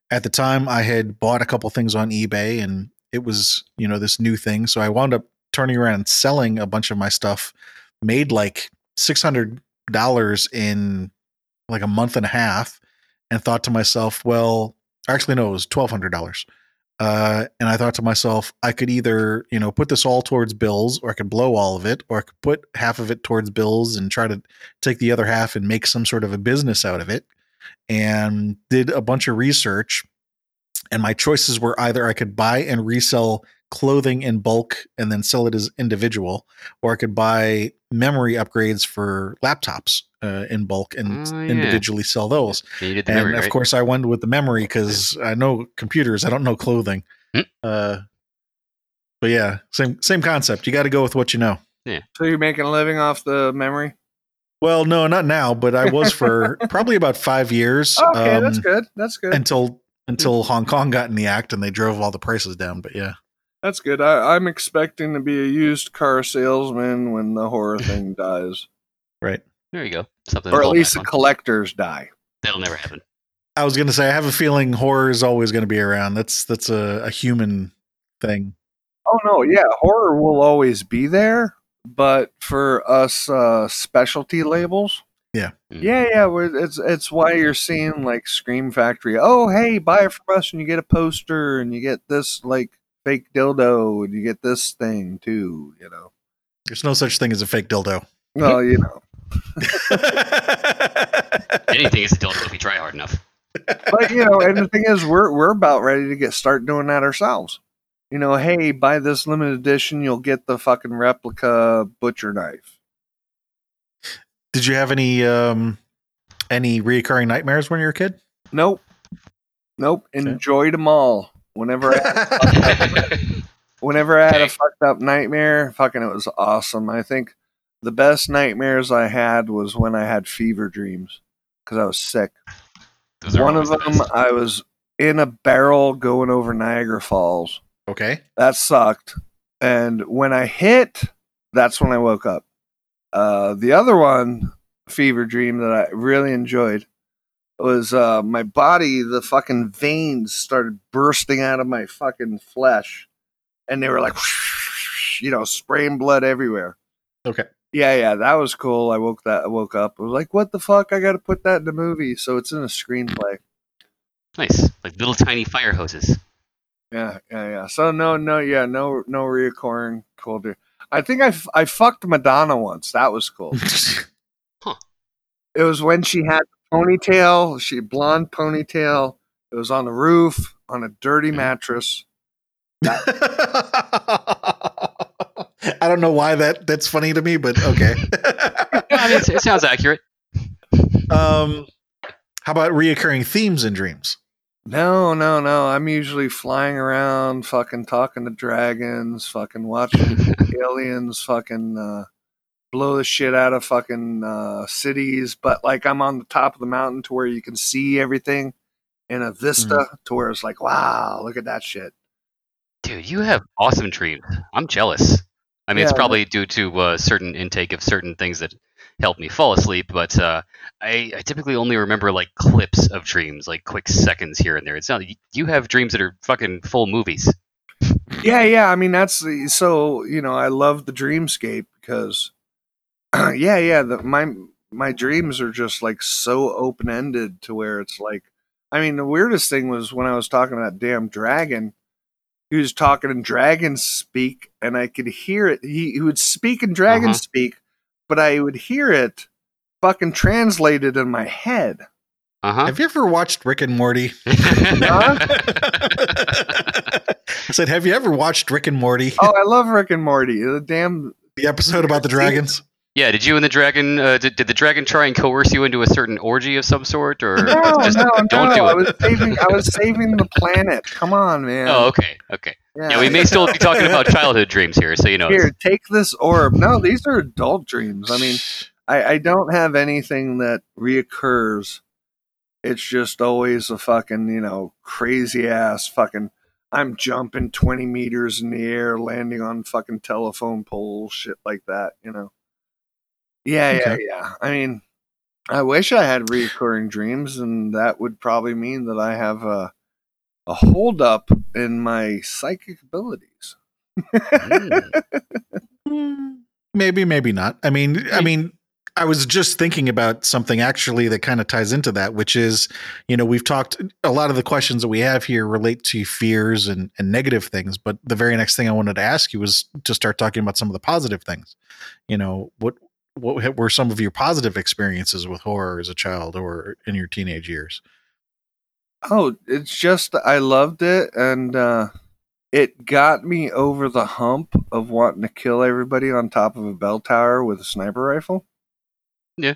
at the time, I had bought a couple things on eBay and it was you know this new thing. So I wound up turning around and selling a bunch of my stuff. Made like six hundred dollars in like a month and a half, and thought to myself, well, actually no, it was twelve hundred dollars. Uh, and I thought to myself, I could either, you know, put this all towards bills, or I could blow all of it, or I could put half of it towards bills and try to take the other half and make some sort of a business out of it. And did a bunch of research, and my choices were either I could buy and resell clothing in bulk and then sell it as individual, or I could buy memory upgrades for laptops uh, in bulk and Oh, yeah. individually sell those. You did the And memory, of right? course, I went with the memory because I know computers. I don't know clothing. Hmm. Uh, but yeah, same same concept. You got to go with what you know. Yeah. So you're making a living off the memory? Well, no, not now, but I was for probably about five years. Okay, that's um, good. That's good. Until until Hong Kong got in the act and they drove all the prices down. But yeah, That's good. I, I'm expecting to be a used car salesman when the horror thing dies, Right. There you go. Something. or at least the on. collectors die. That'll never happen. I was gonna say I have a feeling horror is always going to be around. That's that's a, a human thing. Oh no, yeah, horror will always be there, but for us uh, specialty labels, Yeah. Mm. yeah, yeah, it's it's why you're seeing like Scream Factory. Oh, hey, buy it from us, and you get a poster, and you get this like fake dildo, and you get this thing too. You know, There's no such thing as a fake dildo. well, you know, Anything is a dildo if you try hard enough. but you know, and the thing is, we're we're about ready to get start doing that ourselves. You know, hey, buy this limited edition, you'll get the fucking replica butcher knife. Did you have any um any reoccurring nightmares when you were a kid? Nope, nope. Okay. Enjoyed them all. Whenever I, whenever I had a fucked up nightmare, fucking, it was awesome. I think the best nightmares I had was when I had fever dreams because I was sick. Those One of always the them, best. I was in a barrel going over Niagara Falls. okay. That sucked. And when I hit, that's when I woke up. Uh, the other one, fever dream that I really enjoyed, was uh, my body, the fucking veins started bursting out of my fucking flesh. And they were like, you know, spraying blood everywhere. Okay. Yeah, yeah, that was cool. I woke that I woke up. I was like, what the fuck? I got to put that in the movie, so it's in a screenplay. Nice, like little tiny fire hoses. Yeah, yeah, yeah. So no, no, yeah, no, no reoccurring cool dude. I think I, f- I fucked Madonna once. That was cool. Huh. It was when she had the ponytail, she blonde ponytail. It was on the roof on a dirty mattress. I don't know why that that's funny to me, but okay. I mean, it, it sounds accurate. um, how about reoccurring themes in dreams? No, no, no. I'm usually flying around, fucking talking to dragons, fucking watching aliens, fucking uh, blow the shit out of fucking uh, cities. But like I'm on the top of the mountain to where you can see everything in a vista to where it's like, wow, look at that shit. Dude, you have awesome dreams. I'm jealous. I mean, it's probably due to uh, certain intake of certain things that help me fall asleep, but uh, I, I typically only remember like clips of dreams, like quick seconds here and there. It's not you have dreams that are fucking full movies. Yeah, yeah. I mean, that's the- so you know, I love the dreamscape because, yeah, yeah. The, my my dreams are just like so open ended to where it's like, I mean, the weirdest thing was when I was talking to that damn dragon. He was talking in dragon speak, and I could hear it. He, he would speak in dragon Uh-huh. speak, but I would hear it fucking translated in my head. Uh huh. Have you ever watched Rick and Morty? I said, have you ever watched Rick and Morty? Oh, I love Rick and Morty. The damn The episode about the dragons? Yeah, did you and the dragon? Uh, did, did the dragon try and coerce you into a certain orgy of some sort, or No, just no, don't no. do I was saving. I was saving the planet. Come on, man. Oh, okay, okay. Yeah, we may still be talking about childhood dreams here, so you know. Here, take this orb. No, these are adult dreams. I mean, I, I don't have anything that reoccurs. It's just always a fucking, you know, crazy ass fucking. I'm jumping 20 meters in the air, landing on fucking telephone poles, shit like that, you know. Yeah, yeah, Okay. yeah. I mean, I wish I had recurring dreams, and that would probably mean that I have a a holdup in my psychic abilities. Mm. Maybe, maybe not. I mean, I mean, I was just thinking about something actually that kind of ties into that, which is, you know, we've talked a lot of the questions that we have here relate to fears and, and negative things, but the very next thing I wanted to ask you was to start talking about some of the positive things. You know, what what were some of your positive experiences with horror as a child or in your teenage years? Oh, it's just I loved it and uh it got me over the hump of wanting to kill everybody on top of a bell tower with a sniper rifle. Yeah.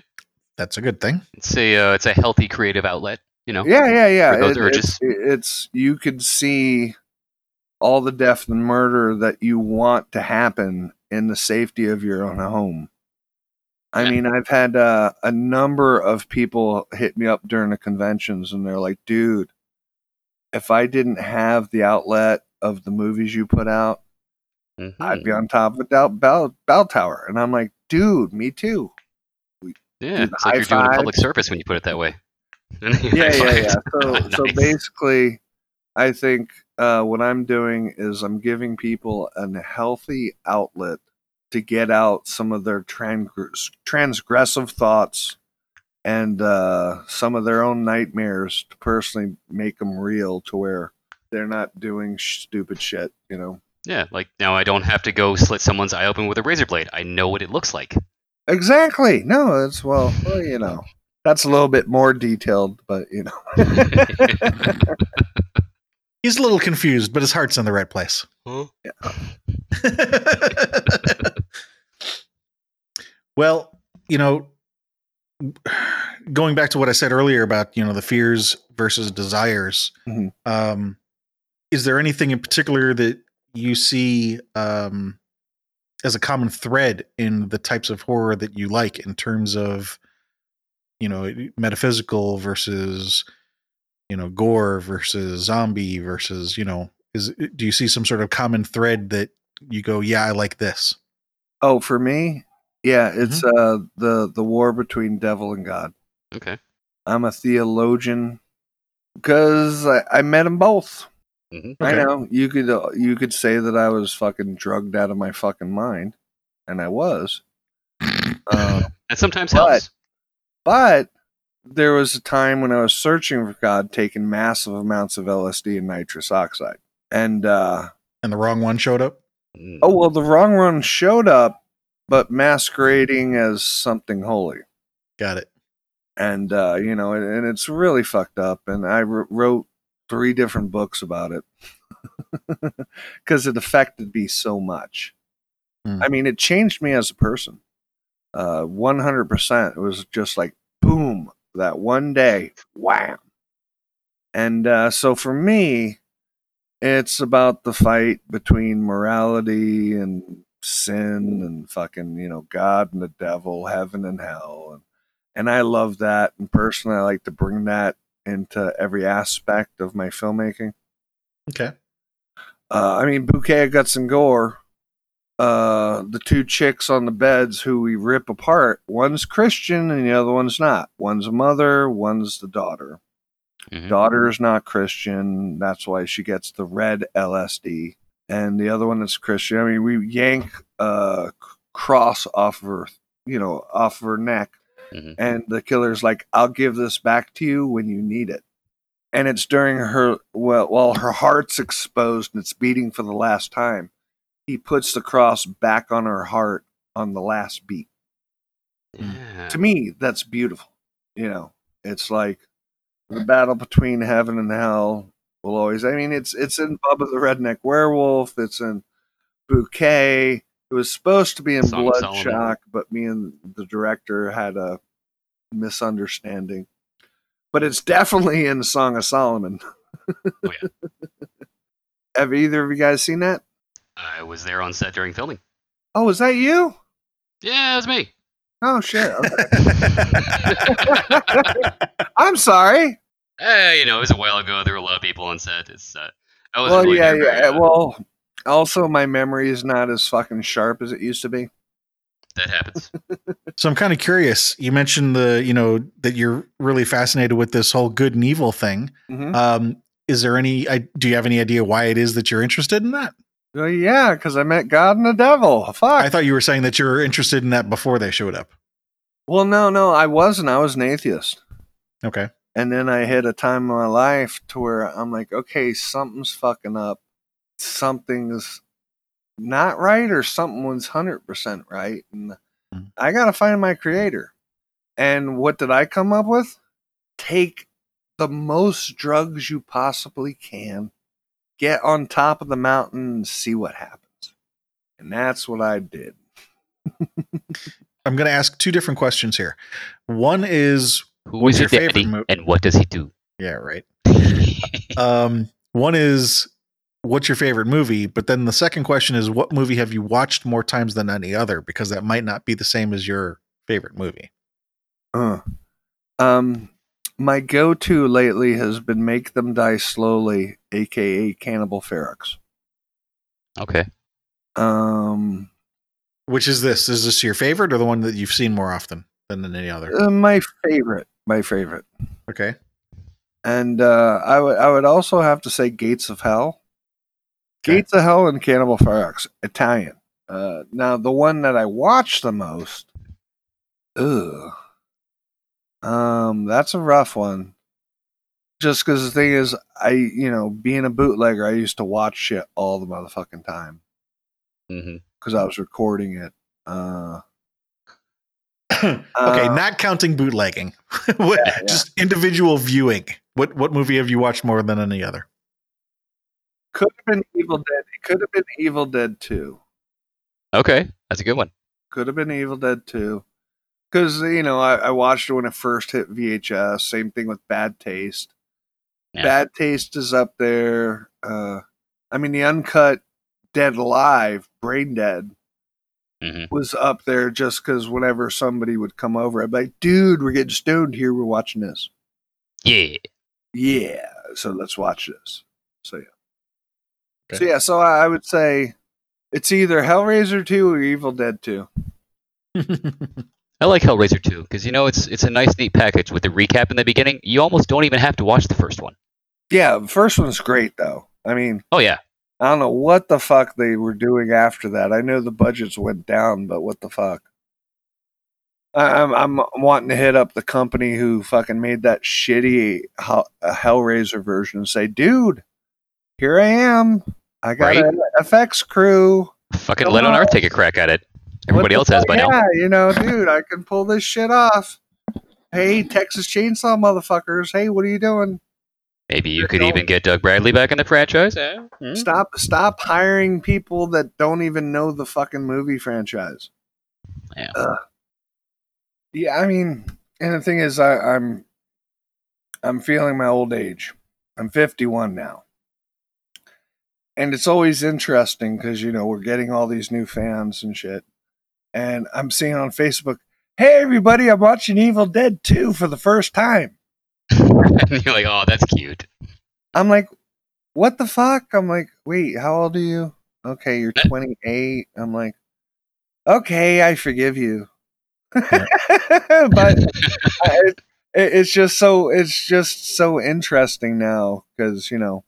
That's a good thing. It's a uh, it's a healthy creative outlet. You know. Yeah, yeah, yeah. For those It- urges. It's, it's you could see all the death and murder that you want to happen in the safety of your own home. I Yeah. mean, I've had uh, a number of people hit me up during the conventions, and they're like, "Dude, if I didn't have the outlet of the movies you put out, Mhm. I'd be on top of a bell, bell, bell tower." And I'm like, "Dude, me too." Yeah, it's like you're high doing a public service when you put it that way. yeah, yeah, yeah. So, so basically, I think uh, what I'm doing is I'm giving people a healthy outlet to get out some of their trans- transgressive thoughts and uh, some of their own nightmares to personally make them real to where they're not doing stupid shit, you know. Yeah, like now I don't have to go slit someone's eye open with a razor blade. I know what it looks like. Exactly. No, it's well, well, you know, that's a little bit more detailed, but you know. He's a little confused, but his heart's in the right place. Huh? well, you know, going back to what I said earlier about you know the fears versus desires, Mhm. um, is there anything in particular that you see um, as a common thread in the types of horror that you like in terms of you know metaphysical versus you know gore versus zombie versus you know is do you see some sort of common thread that you go yeah I like this Oh, for me, yeah, it's uh the the war between devil and God. Okay. I'm a theologian because I, I met them both. hmm I know you could uh, you could say that I was fucking drugged out of my fucking mind, and I was. Uh, That sometimes But- helps. but there was a time when I was searching for God, taking massive amounts of LSD and nitrous oxide, and uh, and the wrong one showed up Mm. oh well, the wrong one showed up, but masquerading as something holy. got it and uh, you know, and, and it's really fucked up. And I wrote three different books about it because it affected me so much. Hmm. I mean, it changed me as a person. Uh, One hundred percent. It was just like boom that one day, wham. And uh, so for me, it's about the fight between morality and sin and fucking you know God and the devil, heaven and hell, and and I love that. And personally, I like to bring that into every aspect of my filmmaking. okay Uh, I mean, Bouquet of Guts and Gore, uh, the two chicks on the beds who we rip apart, one's Christian and the other one's not. One's a mother, one's the daughter. Mhm. Daughter is not Christian. That's why she gets the red LSD. And the other one is Christian. I mean, we yank a c- cross off of her, you know, off of her neck. Mhm. And the killer's like, I'll give this back to you when you need it. And it's during her, well, while her heart's exposed and it's beating for the last time, he puts the cross back on her heart on the last beat Yeah. to me that's beautiful you know it's like the battle between heaven and hell will always i mean it's it's in bubba the redneck werewolf it's in bouquet it was supposed to be in Song of Solomon. bloodshock but me and the director had a misunderstanding but it's definitely in song of solomon Oh, yeah. have either of you guys seen that I was there on set during filming. oh is that you Yeah, it was me. oh shit okay. i'm sorry Hey, you know, it was a while ago. There were a lot of people on set. It's uh, I was well, really yeah, very, yeah. uh, Well, also my memory is not as fucking sharp as it used to be. that happens. So I'm kind of curious. You mentioned the, you know, that you're really fascinated with this whole good and evil thing. Mhm. Um, is there any? I, do you have any idea why it is that you're interested in that? Well, yeah, because I met God and the devil. Fuck. I thought you were saying that you're interested in that before they showed up. well, no, no, I wasn't. I was an atheist. Okay. And then I hit a time in my life to where I'm like, okay, something's fucking up. Something's not right, or something's 100% right. And Mhm. I got to find my creator. And what did I come up with? Take the most drugs you possibly can, get on top of the mountain, and see what happens. And that's what I did. I'm going to ask two different questions here. One is, who is What's your your favorite daddy mo- and what does he do? yeah, right. Um, one is, what's your favorite movie? But then the second question is, what movie have you watched more times than any other? Because that might not be the same as your favorite movie. Uh, um, my go-to lately has been "Make Them Die Slowly," aka Cannibal Ferox. okay. Um, Which is this? Is this your favorite or the one that you've seen more often than any other? uh, my favorite, my favorite, Okay. and uh, I would I would also have to say Gates of Hell, Okay. Gates of Hell, and Cannibal Ferox, Italian. Uh, now the one that I watch the most, ugh, um, that's a rough one. Just because the thing is, I you know, being a bootlegger, I used to watch shit all the motherfucking time. because I was recording it. Uh, okay, uh, not counting bootlegging. what, Yeah, yeah. Just individual viewing. What what movie have you watched more than any other? could have been Evil Dead. It could have been Evil Dead Two. Okay. That's a good one. Could have been Evil Dead Two. Because you know, I, I watched it when it first hit VHS. Same thing with Bad Taste. Yeah. Bad Taste is up there. Uh, I mean, the uncut Dead Alive, Brain Dead, hmm was up there just because whenever somebody would come over, I'd be like, "Dude, we're getting stoned here. We're watching this." Yeah. Yeah, so let's watch this. So yeah. Okay. So yeah, so I I would say it's either Hellraiser 2 or Evil Dead 2. I like Hellraiser 2 because you know it's it's a nice neat package with the recap in the beginning. You almost don't even have to watch the first one. Yeah, the first one's great though. I mean, Oh yeah. I don't know what the fuck they were doing after that. I know the budgets went down, but what the fuck? I- I'm I'm wanting to hit up the company who fucking made that shitty Hell- Hellraiser version and say, dude, here I am. I got Right? an FX crew. Fucking Come let on on. Earth take a crack at it. What Everybody else has fuck? by now. Yeah, you know, dude, I can pull this shit off. Hey, Texas Chainsaw motherfuckers. Hey, what are you doing? Maybe you could even get Doug Bradley back in the franchise. Yeah. Hmm. Stop stop hiring people that don't even know the fucking movie franchise. Yeah. Ugh. yeah, I mean, and the thing is I, I'm I'm feeling my old age. I'm 51 now. And it's always interesting because you know we're getting all these new fans and shit. And I'm seeing on Facebook, hey everybody, I'm watching Evil Dead 2 for the first time. And you're like, oh, that's cute. I'm like, what the fuck? I'm like, wait, how old are you? Okay, you're 28. I'm like, okay, I forgive you. but I, it, it's just so it's just so interesting now because you know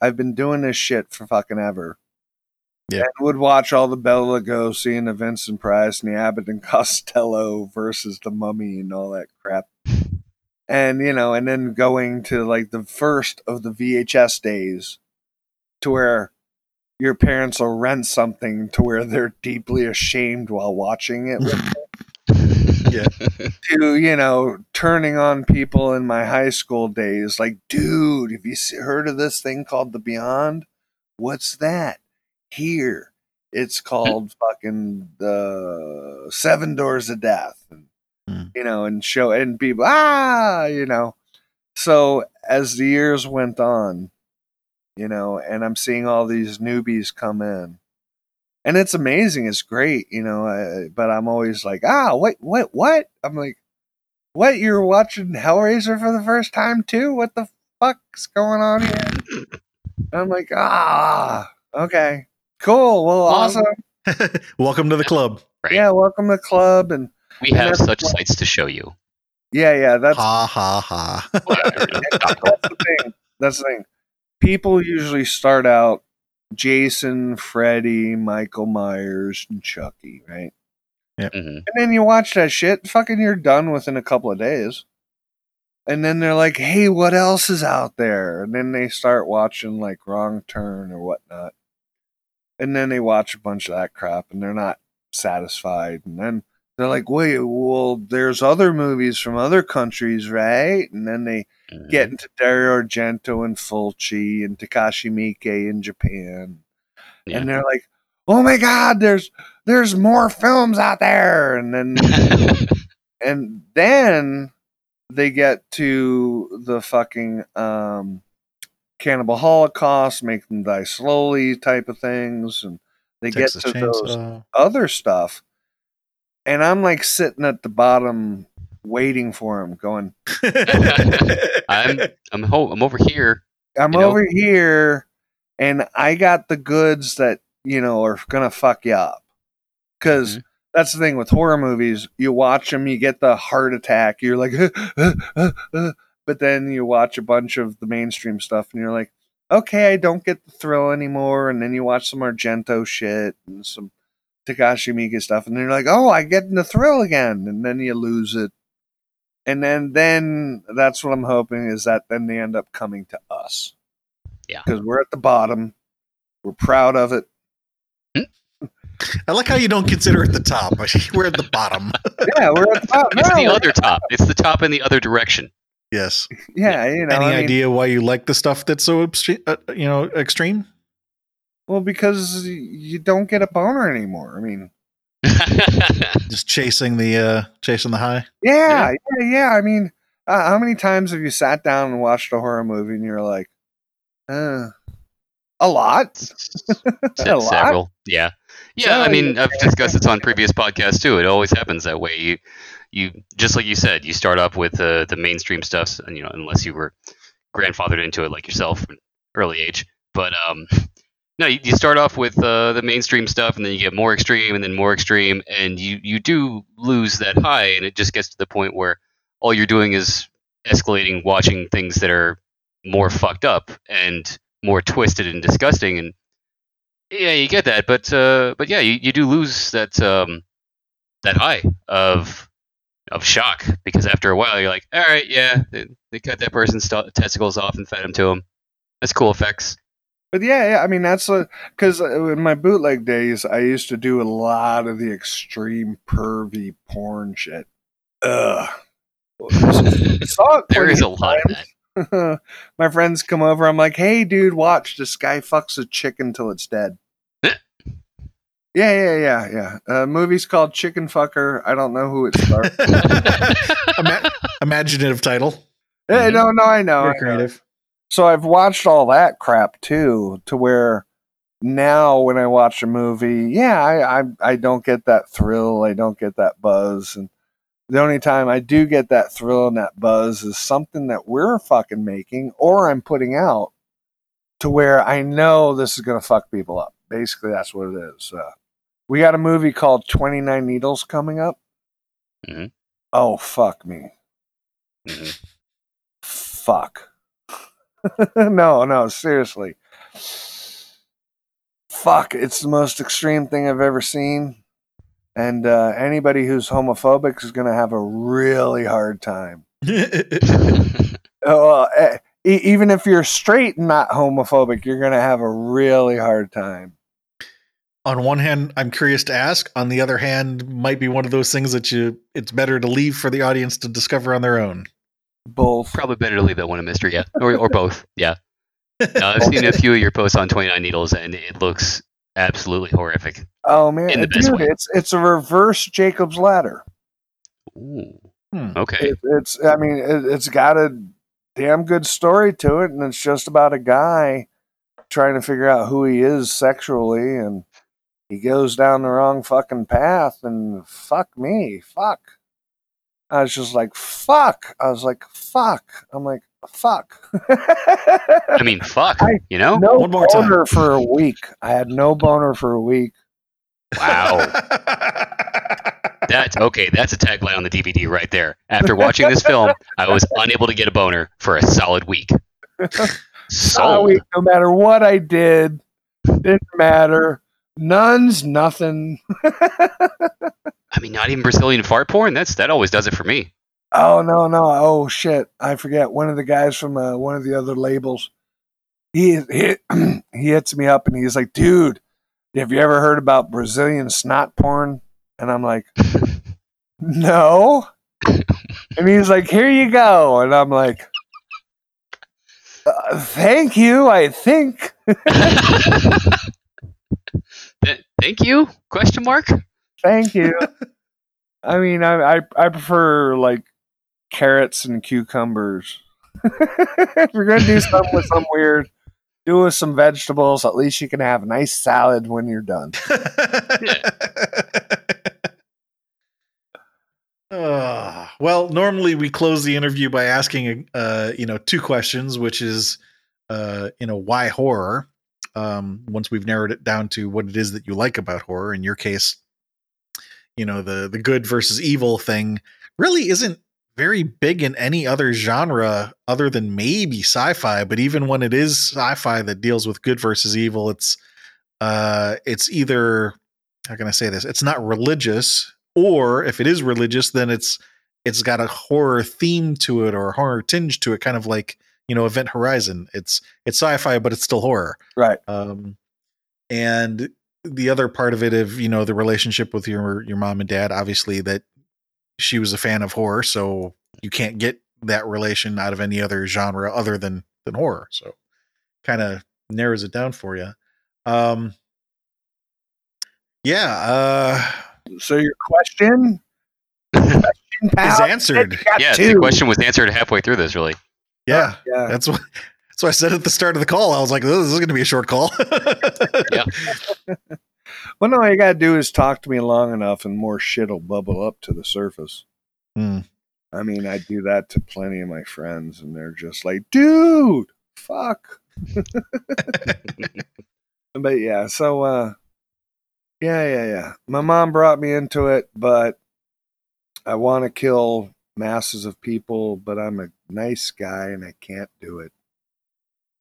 I've been doing this shit for fucking ever. Yeah. And would watch all the Bela Lugosi and the Vincent Price and the Abbott and Costello versus the Mummy and all that crap. And you know, and then going to like the first of the VHS days to where your parents will rent something to where they're deeply ashamed while watching it with Yeah. to you know turning on people in my high school days like dude have you heard of this thing called the beyond what's that here. It's called fucking the seven doors of death. And Hmm. you know and show and people ah you know. So as the years went on you know and i'm seeing all these newbies come in. And it's amazing it's great you know I, but i'm always like ah wait what what? I'm like what you're watching hellraiser for the first time too? What the fuck's going on here? I'm like ah okay cool well Well, awesome Welcome to the club. Right. yeah welcome to the club and We have such why- sights to show you. yeah yeah that's Ha ha ha. that's the thing that's the thing people usually start out Jason, Freddy, Michael Myers, and Chucky, right? hmm And then you watch that shit, fucking you're done within a couple of days. And then they're like, hey, what else is out there? And then they start watching like Wrong Turn or whatnot. And then they watch a bunch of that crap and they're not satisfied. And then they're like, wait, well, there's other movies from other countries, right? And then they Mm-hmm. get into Dario Argento and Fulci and Takashi Miike in Japan Yeah. and they're like, "Oh my God, there's there's more films out there," and then and then they get to the fucking um, Cannibal Holocaust, make them die slowly type of things, and they Texas get to those other stuff, and I'm like sitting at the bottom waiting for him, going, I'm I'm ho- I'm over here. I'm You know? over here and I got the goods that, you know, are going to fuck you up. because Mhm. that's the thing with horror movies. You watch them, you get the heart attack. You're like, uh, uh, uh, but then you watch a bunch of the mainstream stuff, and you're like, okay, I don't get the thrill anymore. And then you watch some Argento shit and some Takashi Miike stuff, and then you're like, oh, I get the thrill again, and then you lose it. And then, then that's what I'm hoping is that then they end up coming to us. Yeah. because we're at the bottom. We're proud of it. I like how you don't consider it the top. But we're at the bottom. Yeah, we're at the bottom. It's the other top. It's the top in the other direction. Yes. Yeah, you know, Any I mean, idea why you like the stuff that's so extre- uh, you know extreme? well, because you don't get a boner anymore. I mean, Just chasing the uh chasing the high. yeah, yeah, yeah. I mean, uh, how many times have you sat down and watched a horror movie and you're like, uh, a lot? a lot? Several. Yeah. Yeah, I So- mean, I've discussed this on previous podcasts too. It always happens that way. You, you just like you said, you start off with uh, the mainstream stuff, you know, unless you were grandfathered into it like yourself early age. But um, no, you, you start off with uh, the mainstream stuff, and then you get more extreme, and then more extreme, and you you do lose that high, and it just gets to the point where all you're doing is escalating, watching things that are more fucked up and more twisted and disgusting, and yeah, you get that, but uh, but yeah, you, you do lose that um, that high of of shock because after a while you're like, all right, yeah, they, they cut that person's st- testicles off and fed them to him. That's cool effects. But yeah, yeah. I mean, that's because uh, in my bootleg days, I used to do a lot of the extreme pervy porn shit. Ugh. Saw it There is a lot of that. my friends come over. I'm like, hey, dude, watch. This guy fucks a chicken till it's dead. Yeah, yeah, yeah, yeah. Uh, movie's called Chicken Fucker. I don't know who it stars. Ima- imaginative title. yeah, no, no, I know. Very I know. creative. So I've watched all that crap too, to where now when I watch a movie, yeah, I, I I don't get that thrill, I don't get that buzz, and the only time I do get that thrill and that buzz is something that we're fucking making or I'm putting out, to where I know this is gonna fuck people up. Basically, that's what it is. Uh, we got a movie called Twenty Nine Needles coming up. Mhm. Oh fuck me, Mhm. fuck. no, no, seriously. Fuck, it's the most extreme thing I've ever seen. And uh, anybody who's homophobic is going to have a really hard time. Oh, uh, eh, e- even if you're straight and not homophobic, you're going to have a really hard time. On one hand, I'm curious to ask. On the other hand, might be one of those things that you it's better to leave for the audience to discover on their own. Both. Probably better to leave that one a mystery, yeah, or or both, yeah. No, I've seen a few of your posts on Twenty Nine Needles, and it looks absolutely horrific. Oh man, In the best dude, way. it's it's a reverse Jacob's ladder. Ooh, Hmm. okay. It, it's I mean it, it's got a damn good story to it, and it's just about a guy trying to figure out who he is sexually, and he goes down the wrong fucking path, and fuck me, fuck. I was just like fuck. I was like fuck. I'm like fuck. I mean, fuck, I- you know? no One more time. boner for a week. I had no boner for a week. Wow. That's okay. That's a tagline on the DVD right there. After watching this film, I was unable to get a boner for a solid week. Sold. week, no matter what I did, didn't matter. Nuns, nothing. I mean, not even Brazilian fart porn. That's that always does it for me. Oh no, no. Oh shit. I forget. One of the guys from uh, one of the other labels. He he he hits me up and he's like, dude, have you ever heard about Brazilian snot porn? And I'm like, no. and he's like, here you go. And I'm like, uh, thank you, I think. Th- Thank you? Question mark. Thank you. I mean, I, I I prefer like carrots and cucumbers. if you're gonna do something with some weird, do with some vegetables. At least you can have a nice salad when you're done. Uh, well, normally we close the interview by asking, uh, you know, two questions, which is, uh, you know, why horror? Um, once we've narrowed it down to what it is that you like about horror, in your case, you know, the the good versus evil thing really isn't very big in any other genre other than maybe sci-fi. But even when it is sci-fi that deals with good versus evil, it's uh, it's either how can I say this? It's not religious, or if it is religious, then it's it's got a horror theme to it or a horror tinge to it, kind of like you know Event Horizon. It's it's sci-fi, but it's still horror. Right. Um, and the other part of it of you know the relationship with your your mom and dad, obviously that she was a fan of horror, so you can't get that relation out of any other genre other than than horror. So kind of narrows it down for you. Um, yeah, uh, So your question, question is answered. Yeah, the question was answered halfway through this. Really. Yeah, Yeah. that's what. That's what I said at the start of the call. I was like, "This is going to be a short call." Yeah. Well, no, all you gotta do is talk to me long enough, and more shit will bubble up to the surface. Hmm. I mean, I do that to plenty of my friends, and they're just like, "Dude, fuck." but yeah, so uh, yeah, yeah, yeah. My mom brought me into it, but I want to kill masses of people, but I'm a nice guy and I can't do it.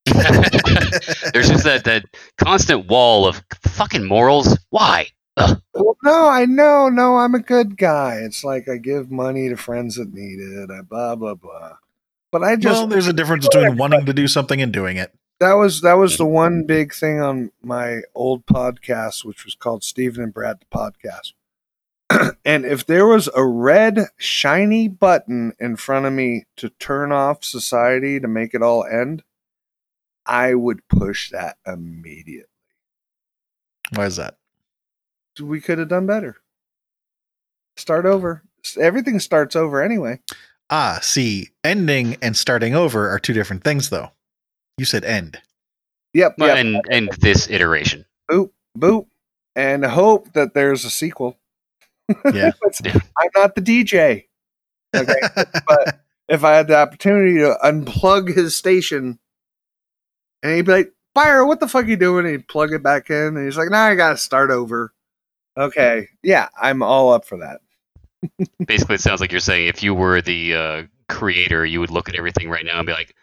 There's just that that constant wall of fucking morals. Why? Well, no, I know, no, I'm a good guy. It's like I give money to friends that need it. I blah blah blah. But I just well, there's a difference between wanting to do something and doing it. that was that was the mm-hmm. one big thing on my old podcast, which was called Stephen and Brad the podcast. and if there was a red shiny button in front of me to turn off society to make it all end, I would push that immediately. Why is that? We could have done better. Start over. Everything starts over anyway. Ah, see, ending and starting over are two different things, though. You said end. Yep. Well, yep. And and this iteration. boop, boop, and hope that there's a sequel. Yeah. I'm not the DJ. Okay. but if I had the opportunity to unplug his station and he'd be like, Fire, what the fuck you doing? And he'd plug it back in and he's like, Now I gotta start over. Okay. Yeah, I'm all up for that. Basically, it sounds like you're saying if you were the uh, creator, you would look at everything right now and be like,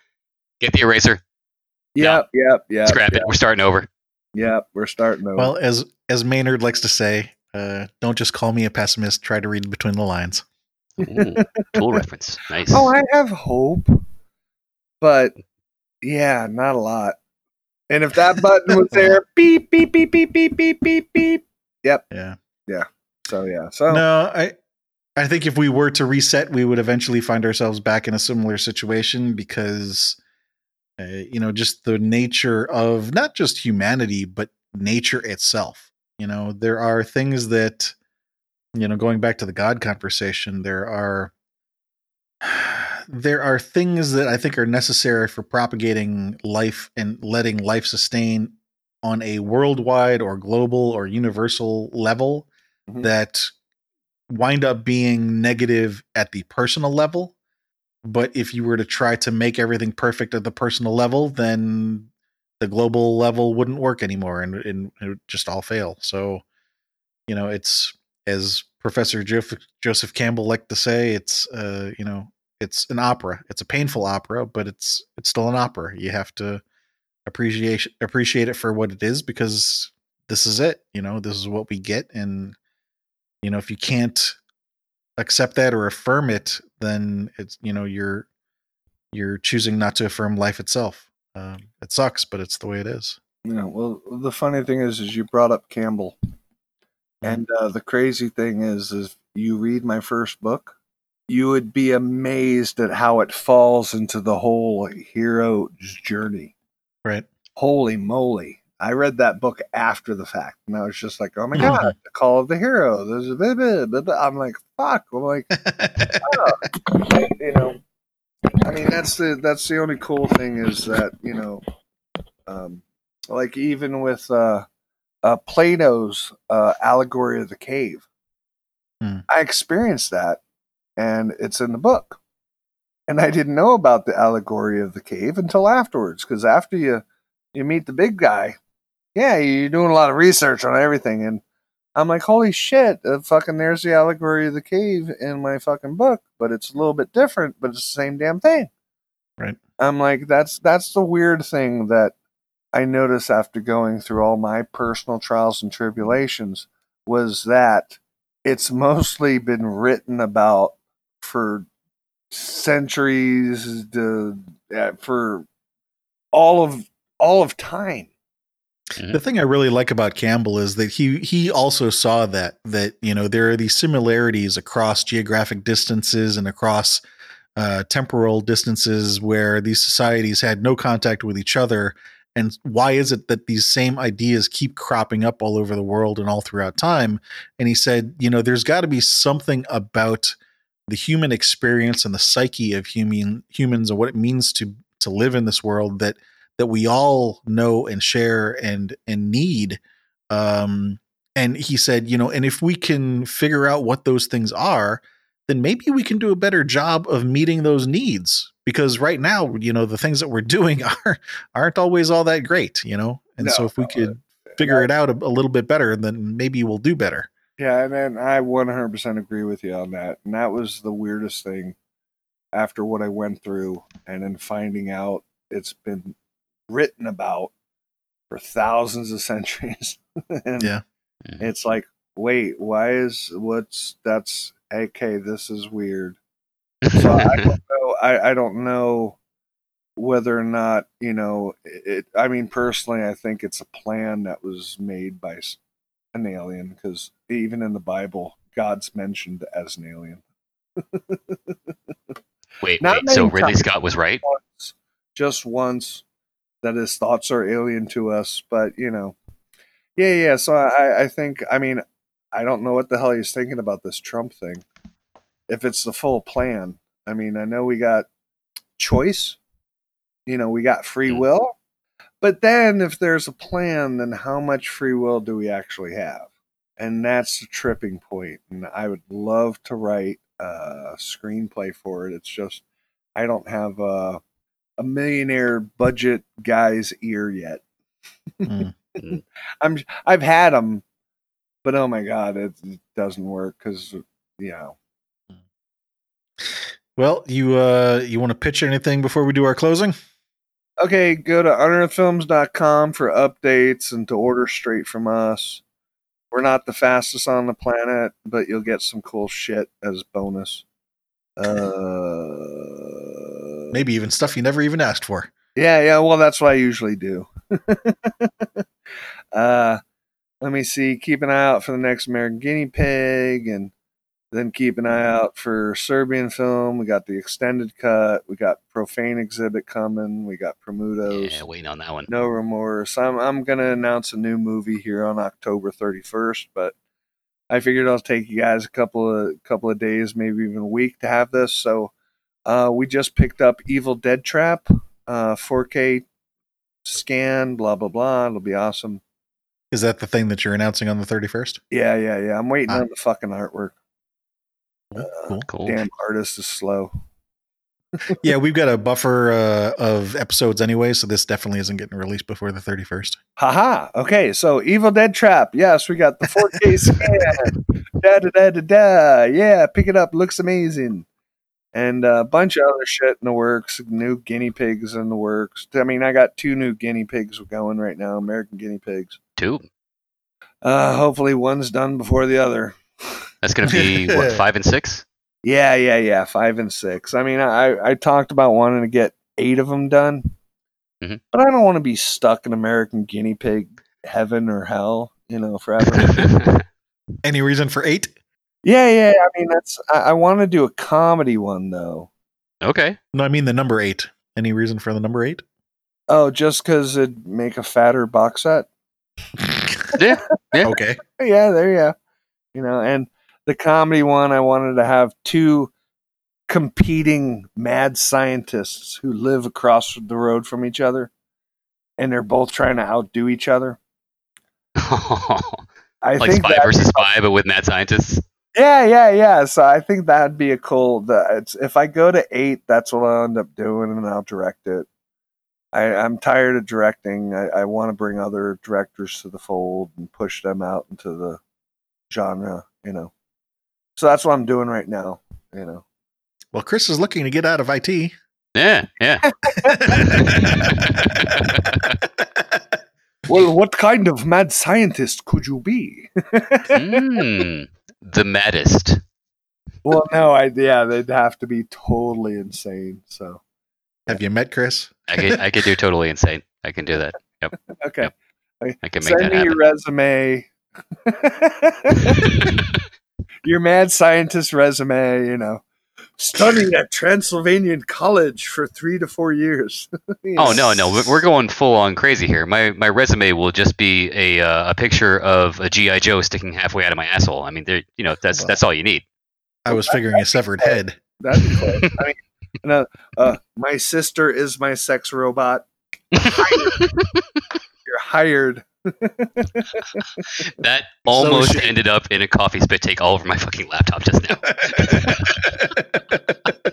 "Get the eraser, Yep, yep, yep. scrap yep, it. We're starting over." Yep, we're starting over. well, as as Maynard likes to say, uh, don't just call me a pessimist. Try to read between the lines. Ooh, tool reference. Nice. Oh, I have hope, but yeah, not a lot. And if that button was there, beep, beep, beep, beep, beep, beep, beep, beep. Yep. Yeah. Yeah. So yeah, so No, I I think if we were to reset, we would eventually find ourselves back in a similar situation because uh, you know, just the nature of not just humanity but nature itself. You know, there are things that you know, going back to the god conversation, there are there are things that I think are necessary for propagating life and letting life sustain on a worldwide or global or universal level Mhm. that wind up being negative at the personal level. But if you were to try to make everything perfect at the personal level, then the global level wouldn't work anymore and, and it would just all fail. So, you know, it's as Professor Joseph, Joseph Campbell liked to say, it's uh, you know, it's an opera. It's a painful opera, but it's it's still an opera. You have to appreciate appreciate it for what it is because this is it. You know, this is what we get, and you know, if you can't accept that or affirm it, then it's you know you're you're choosing not to affirm life itself. Um, it sucks, but it's the way it is. Yeah. Well, the funny thing is, is you brought up Campbell, and uh, the crazy thing is, is you read my first book, you would be amazed at how it falls into the whole hero's journey. Right. Holy moly! I read that book after the fact, and I was just like, "Oh my god, the Call of the Hero!" There's a. I'm like, "Fuck!" I'm like, oh. you know. I mean, that's the that's the only cool thing is that you know, um, like even with uh, uh, Plato's uh, allegory of the cave, Hmm. I experienced that, and it's in the book. And I didn't know about the allegory of the cave until afterwards, because after you you meet the big guy, yeah, you're doing a lot of research on everything, and I'm like, holy shit, uh, fucking, there's the allegory of the cave in my fucking book, but it's a little bit different, but it's the same damn thing. Right. I'm like, that's that's the weird thing that I noticed after going through all my personal trials and tribulations was that it's mostly been written about for centuries, the, uh, for all of all of time. The thing I really like about Campbell is that he he also saw that that you know there are these similarities across geographic distances and across uh, temporal distances where these societies had no contact with each other. And why is it that these same ideas keep cropping up all over the world and all throughout time? And he said, you know, there's got to be something about the human experience and the psyche of human humans and what it means to to live in this world that that we all know and share and and need um and he said you know and if we can figure out what those things are then maybe we can do a better job of meeting those needs because right now you know the things that we're doing are aren't always all that great you know and No, so if we no, could figure it out a, a little bit better then maybe we'll do better Yeah, and, and I 100% agree with you on that. And that was the weirdest thing after what I went through, and then finding out it's been written about for thousands of centuries. and Yeah. Mm-hmm. It's like, wait, why is what's that's okay? This is weird. So I don't know. I, I don't know whether or not you know it. I mean, personally, I think it's a plan that was made by an alien because even in the Bible, God's mentioned as an alien. Wait, wait. So Ridley times. Scott was right? Once, just once, that his thoughts are alien to us. But you know, yeah, yeah. So I, I think. I mean, I don't know what the hell he's thinking about this Trump thing. If it's the full plan, I mean, I know we got choice. You know, we got free will. But then, if there's a plan, then how much free will do we actually have? And that's the tripping point. And I would love to write a screenplay for it. It's just I don't have a, a millionaire budget guy's ear yet. Mm. I'm I've had them, but oh my god, it, it doesn't work because you know. well you uh you want to pitch anything before we do our closing Okay, go to unearthfilms.com for updates and to order straight from us. We're not the fastest on the planet, but you'll get some cool shit as bonus. Uh, maybe even stuff you never even asked for Yeah, yeah. Well, that's what I usually do. uh, let me see. Keep an eye out for the next American Guinea Pig, and then keep an eye out for Serbian film. We got the extended cut. We got Profane Exhibit coming. We got Promudos. Yeah, waiting on that one. No remorse. I'm I'm gonna announce a new movie here on October 31st, but I figured I'll take you guys a couple of couple of days, maybe even a week to have this. So uh, we just picked up Evil Dead Trap, uh, 4K scan, blah blah blah. It'll be awesome. is that the thing that you're announcing on the 31st Yeah, yeah, yeah. I'm waiting Ah. on the fucking artwork. cool, cool. Cool. Damn artist is slow. yeah, we've got a buffer uh, of episodes anyway, so this definitely isn't getting released before the 31st. Haha. Okay, so Evil Dead Trap. Yes, we got the 4K scan. da da da da da. Yeah, pick it up. Looks amazing. And a bunch of other shit in the works. New guinea pigs in the works. I mean, I got two new guinea pigs going right now, American guinea pigs. Two. Uh, hopefully, one's done before the other. That's gonna be what five and six. Yeah, yeah, yeah. Five and six. I mean, I I talked about wanting to get eight of them done, Mhm. but I don't want to be stuck in American guinea pig heaven or hell, you know, forever. Any reason for eight? Yeah, yeah. I mean, that's. I, I want to do a comedy one though. okay. No, I mean the number eight. Any reason for the number eight? Oh, just because it'd make a fatter box set. Yeah. Yeah. Okay. Yeah, there you go. You know, and the comedy one, I wanted to have two competing mad scientists who live across the road from each other, and they're both trying to outdo each other. I like think spy versus spy, but with mad scientists. Yeah, yeah, yeah. So I think that'd be a cool. The, it's, if I go to eight, that's what I'll end up doing, and I'll direct it. I, I'm tired of directing. I, I want to bring other directors to the fold and push them out into the genre. You know, so that's what I'm doing right now. You know, Well, Chris is looking to get out of IT. Yeah. Yeah. well, what kind of mad scientist could you be? Mm, the maddest. well, no, I yeah, they'd have to be totally insane. So Have you met Chris? I could I could do totally insane. I can do that. Yep. Okay, I can make send that me your resume. your mad scientist resume, you know. Studied at Transylvanian College for three to four years. You Oh no, no, we- we're going full on crazy here. My my resume will just be a uh, a picture of a GI Joe sticking halfway out of my asshole. I mean, there, you know, that's that's all you need. I was figuring a severed head. That'd be cool. I mean, no, uh, my sister is my sex robot. You're hired. That almost she- ended up in a coffee spit take all over my fucking laptop just now.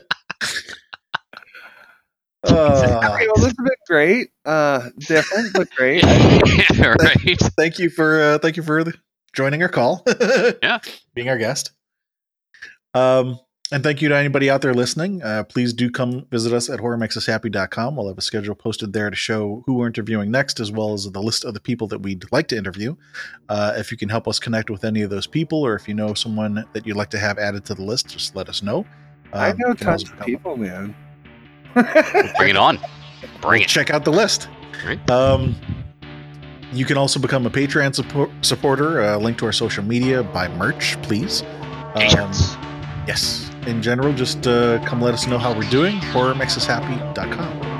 Uh, Okay, well, this has been great. Uh, different, but great. yeah, right. thank you for uh, thank you for joining our call. Yeah. being our guest. Um, and thank you to anybody out there listening. Uh, please do come visit us at horrormakesushappy.com. We'll have a schedule posted there to show who we're interviewing next, as well as the list of the people that we'd like to interview. Uh, if you can help us connect with any of those people, or if you know someone that you'd like to have added to the list, just let us know. I Um, know tons of help- people, man. Bring it on. Bring it. check out the list. Right. Um, you can also become a Patreon support, supporter. Uh, link to our social media, buy merch, please. Um, T-shirts. yes. In general, just uh, come let us know how we're doing. HorrorMakesUsHappy.com.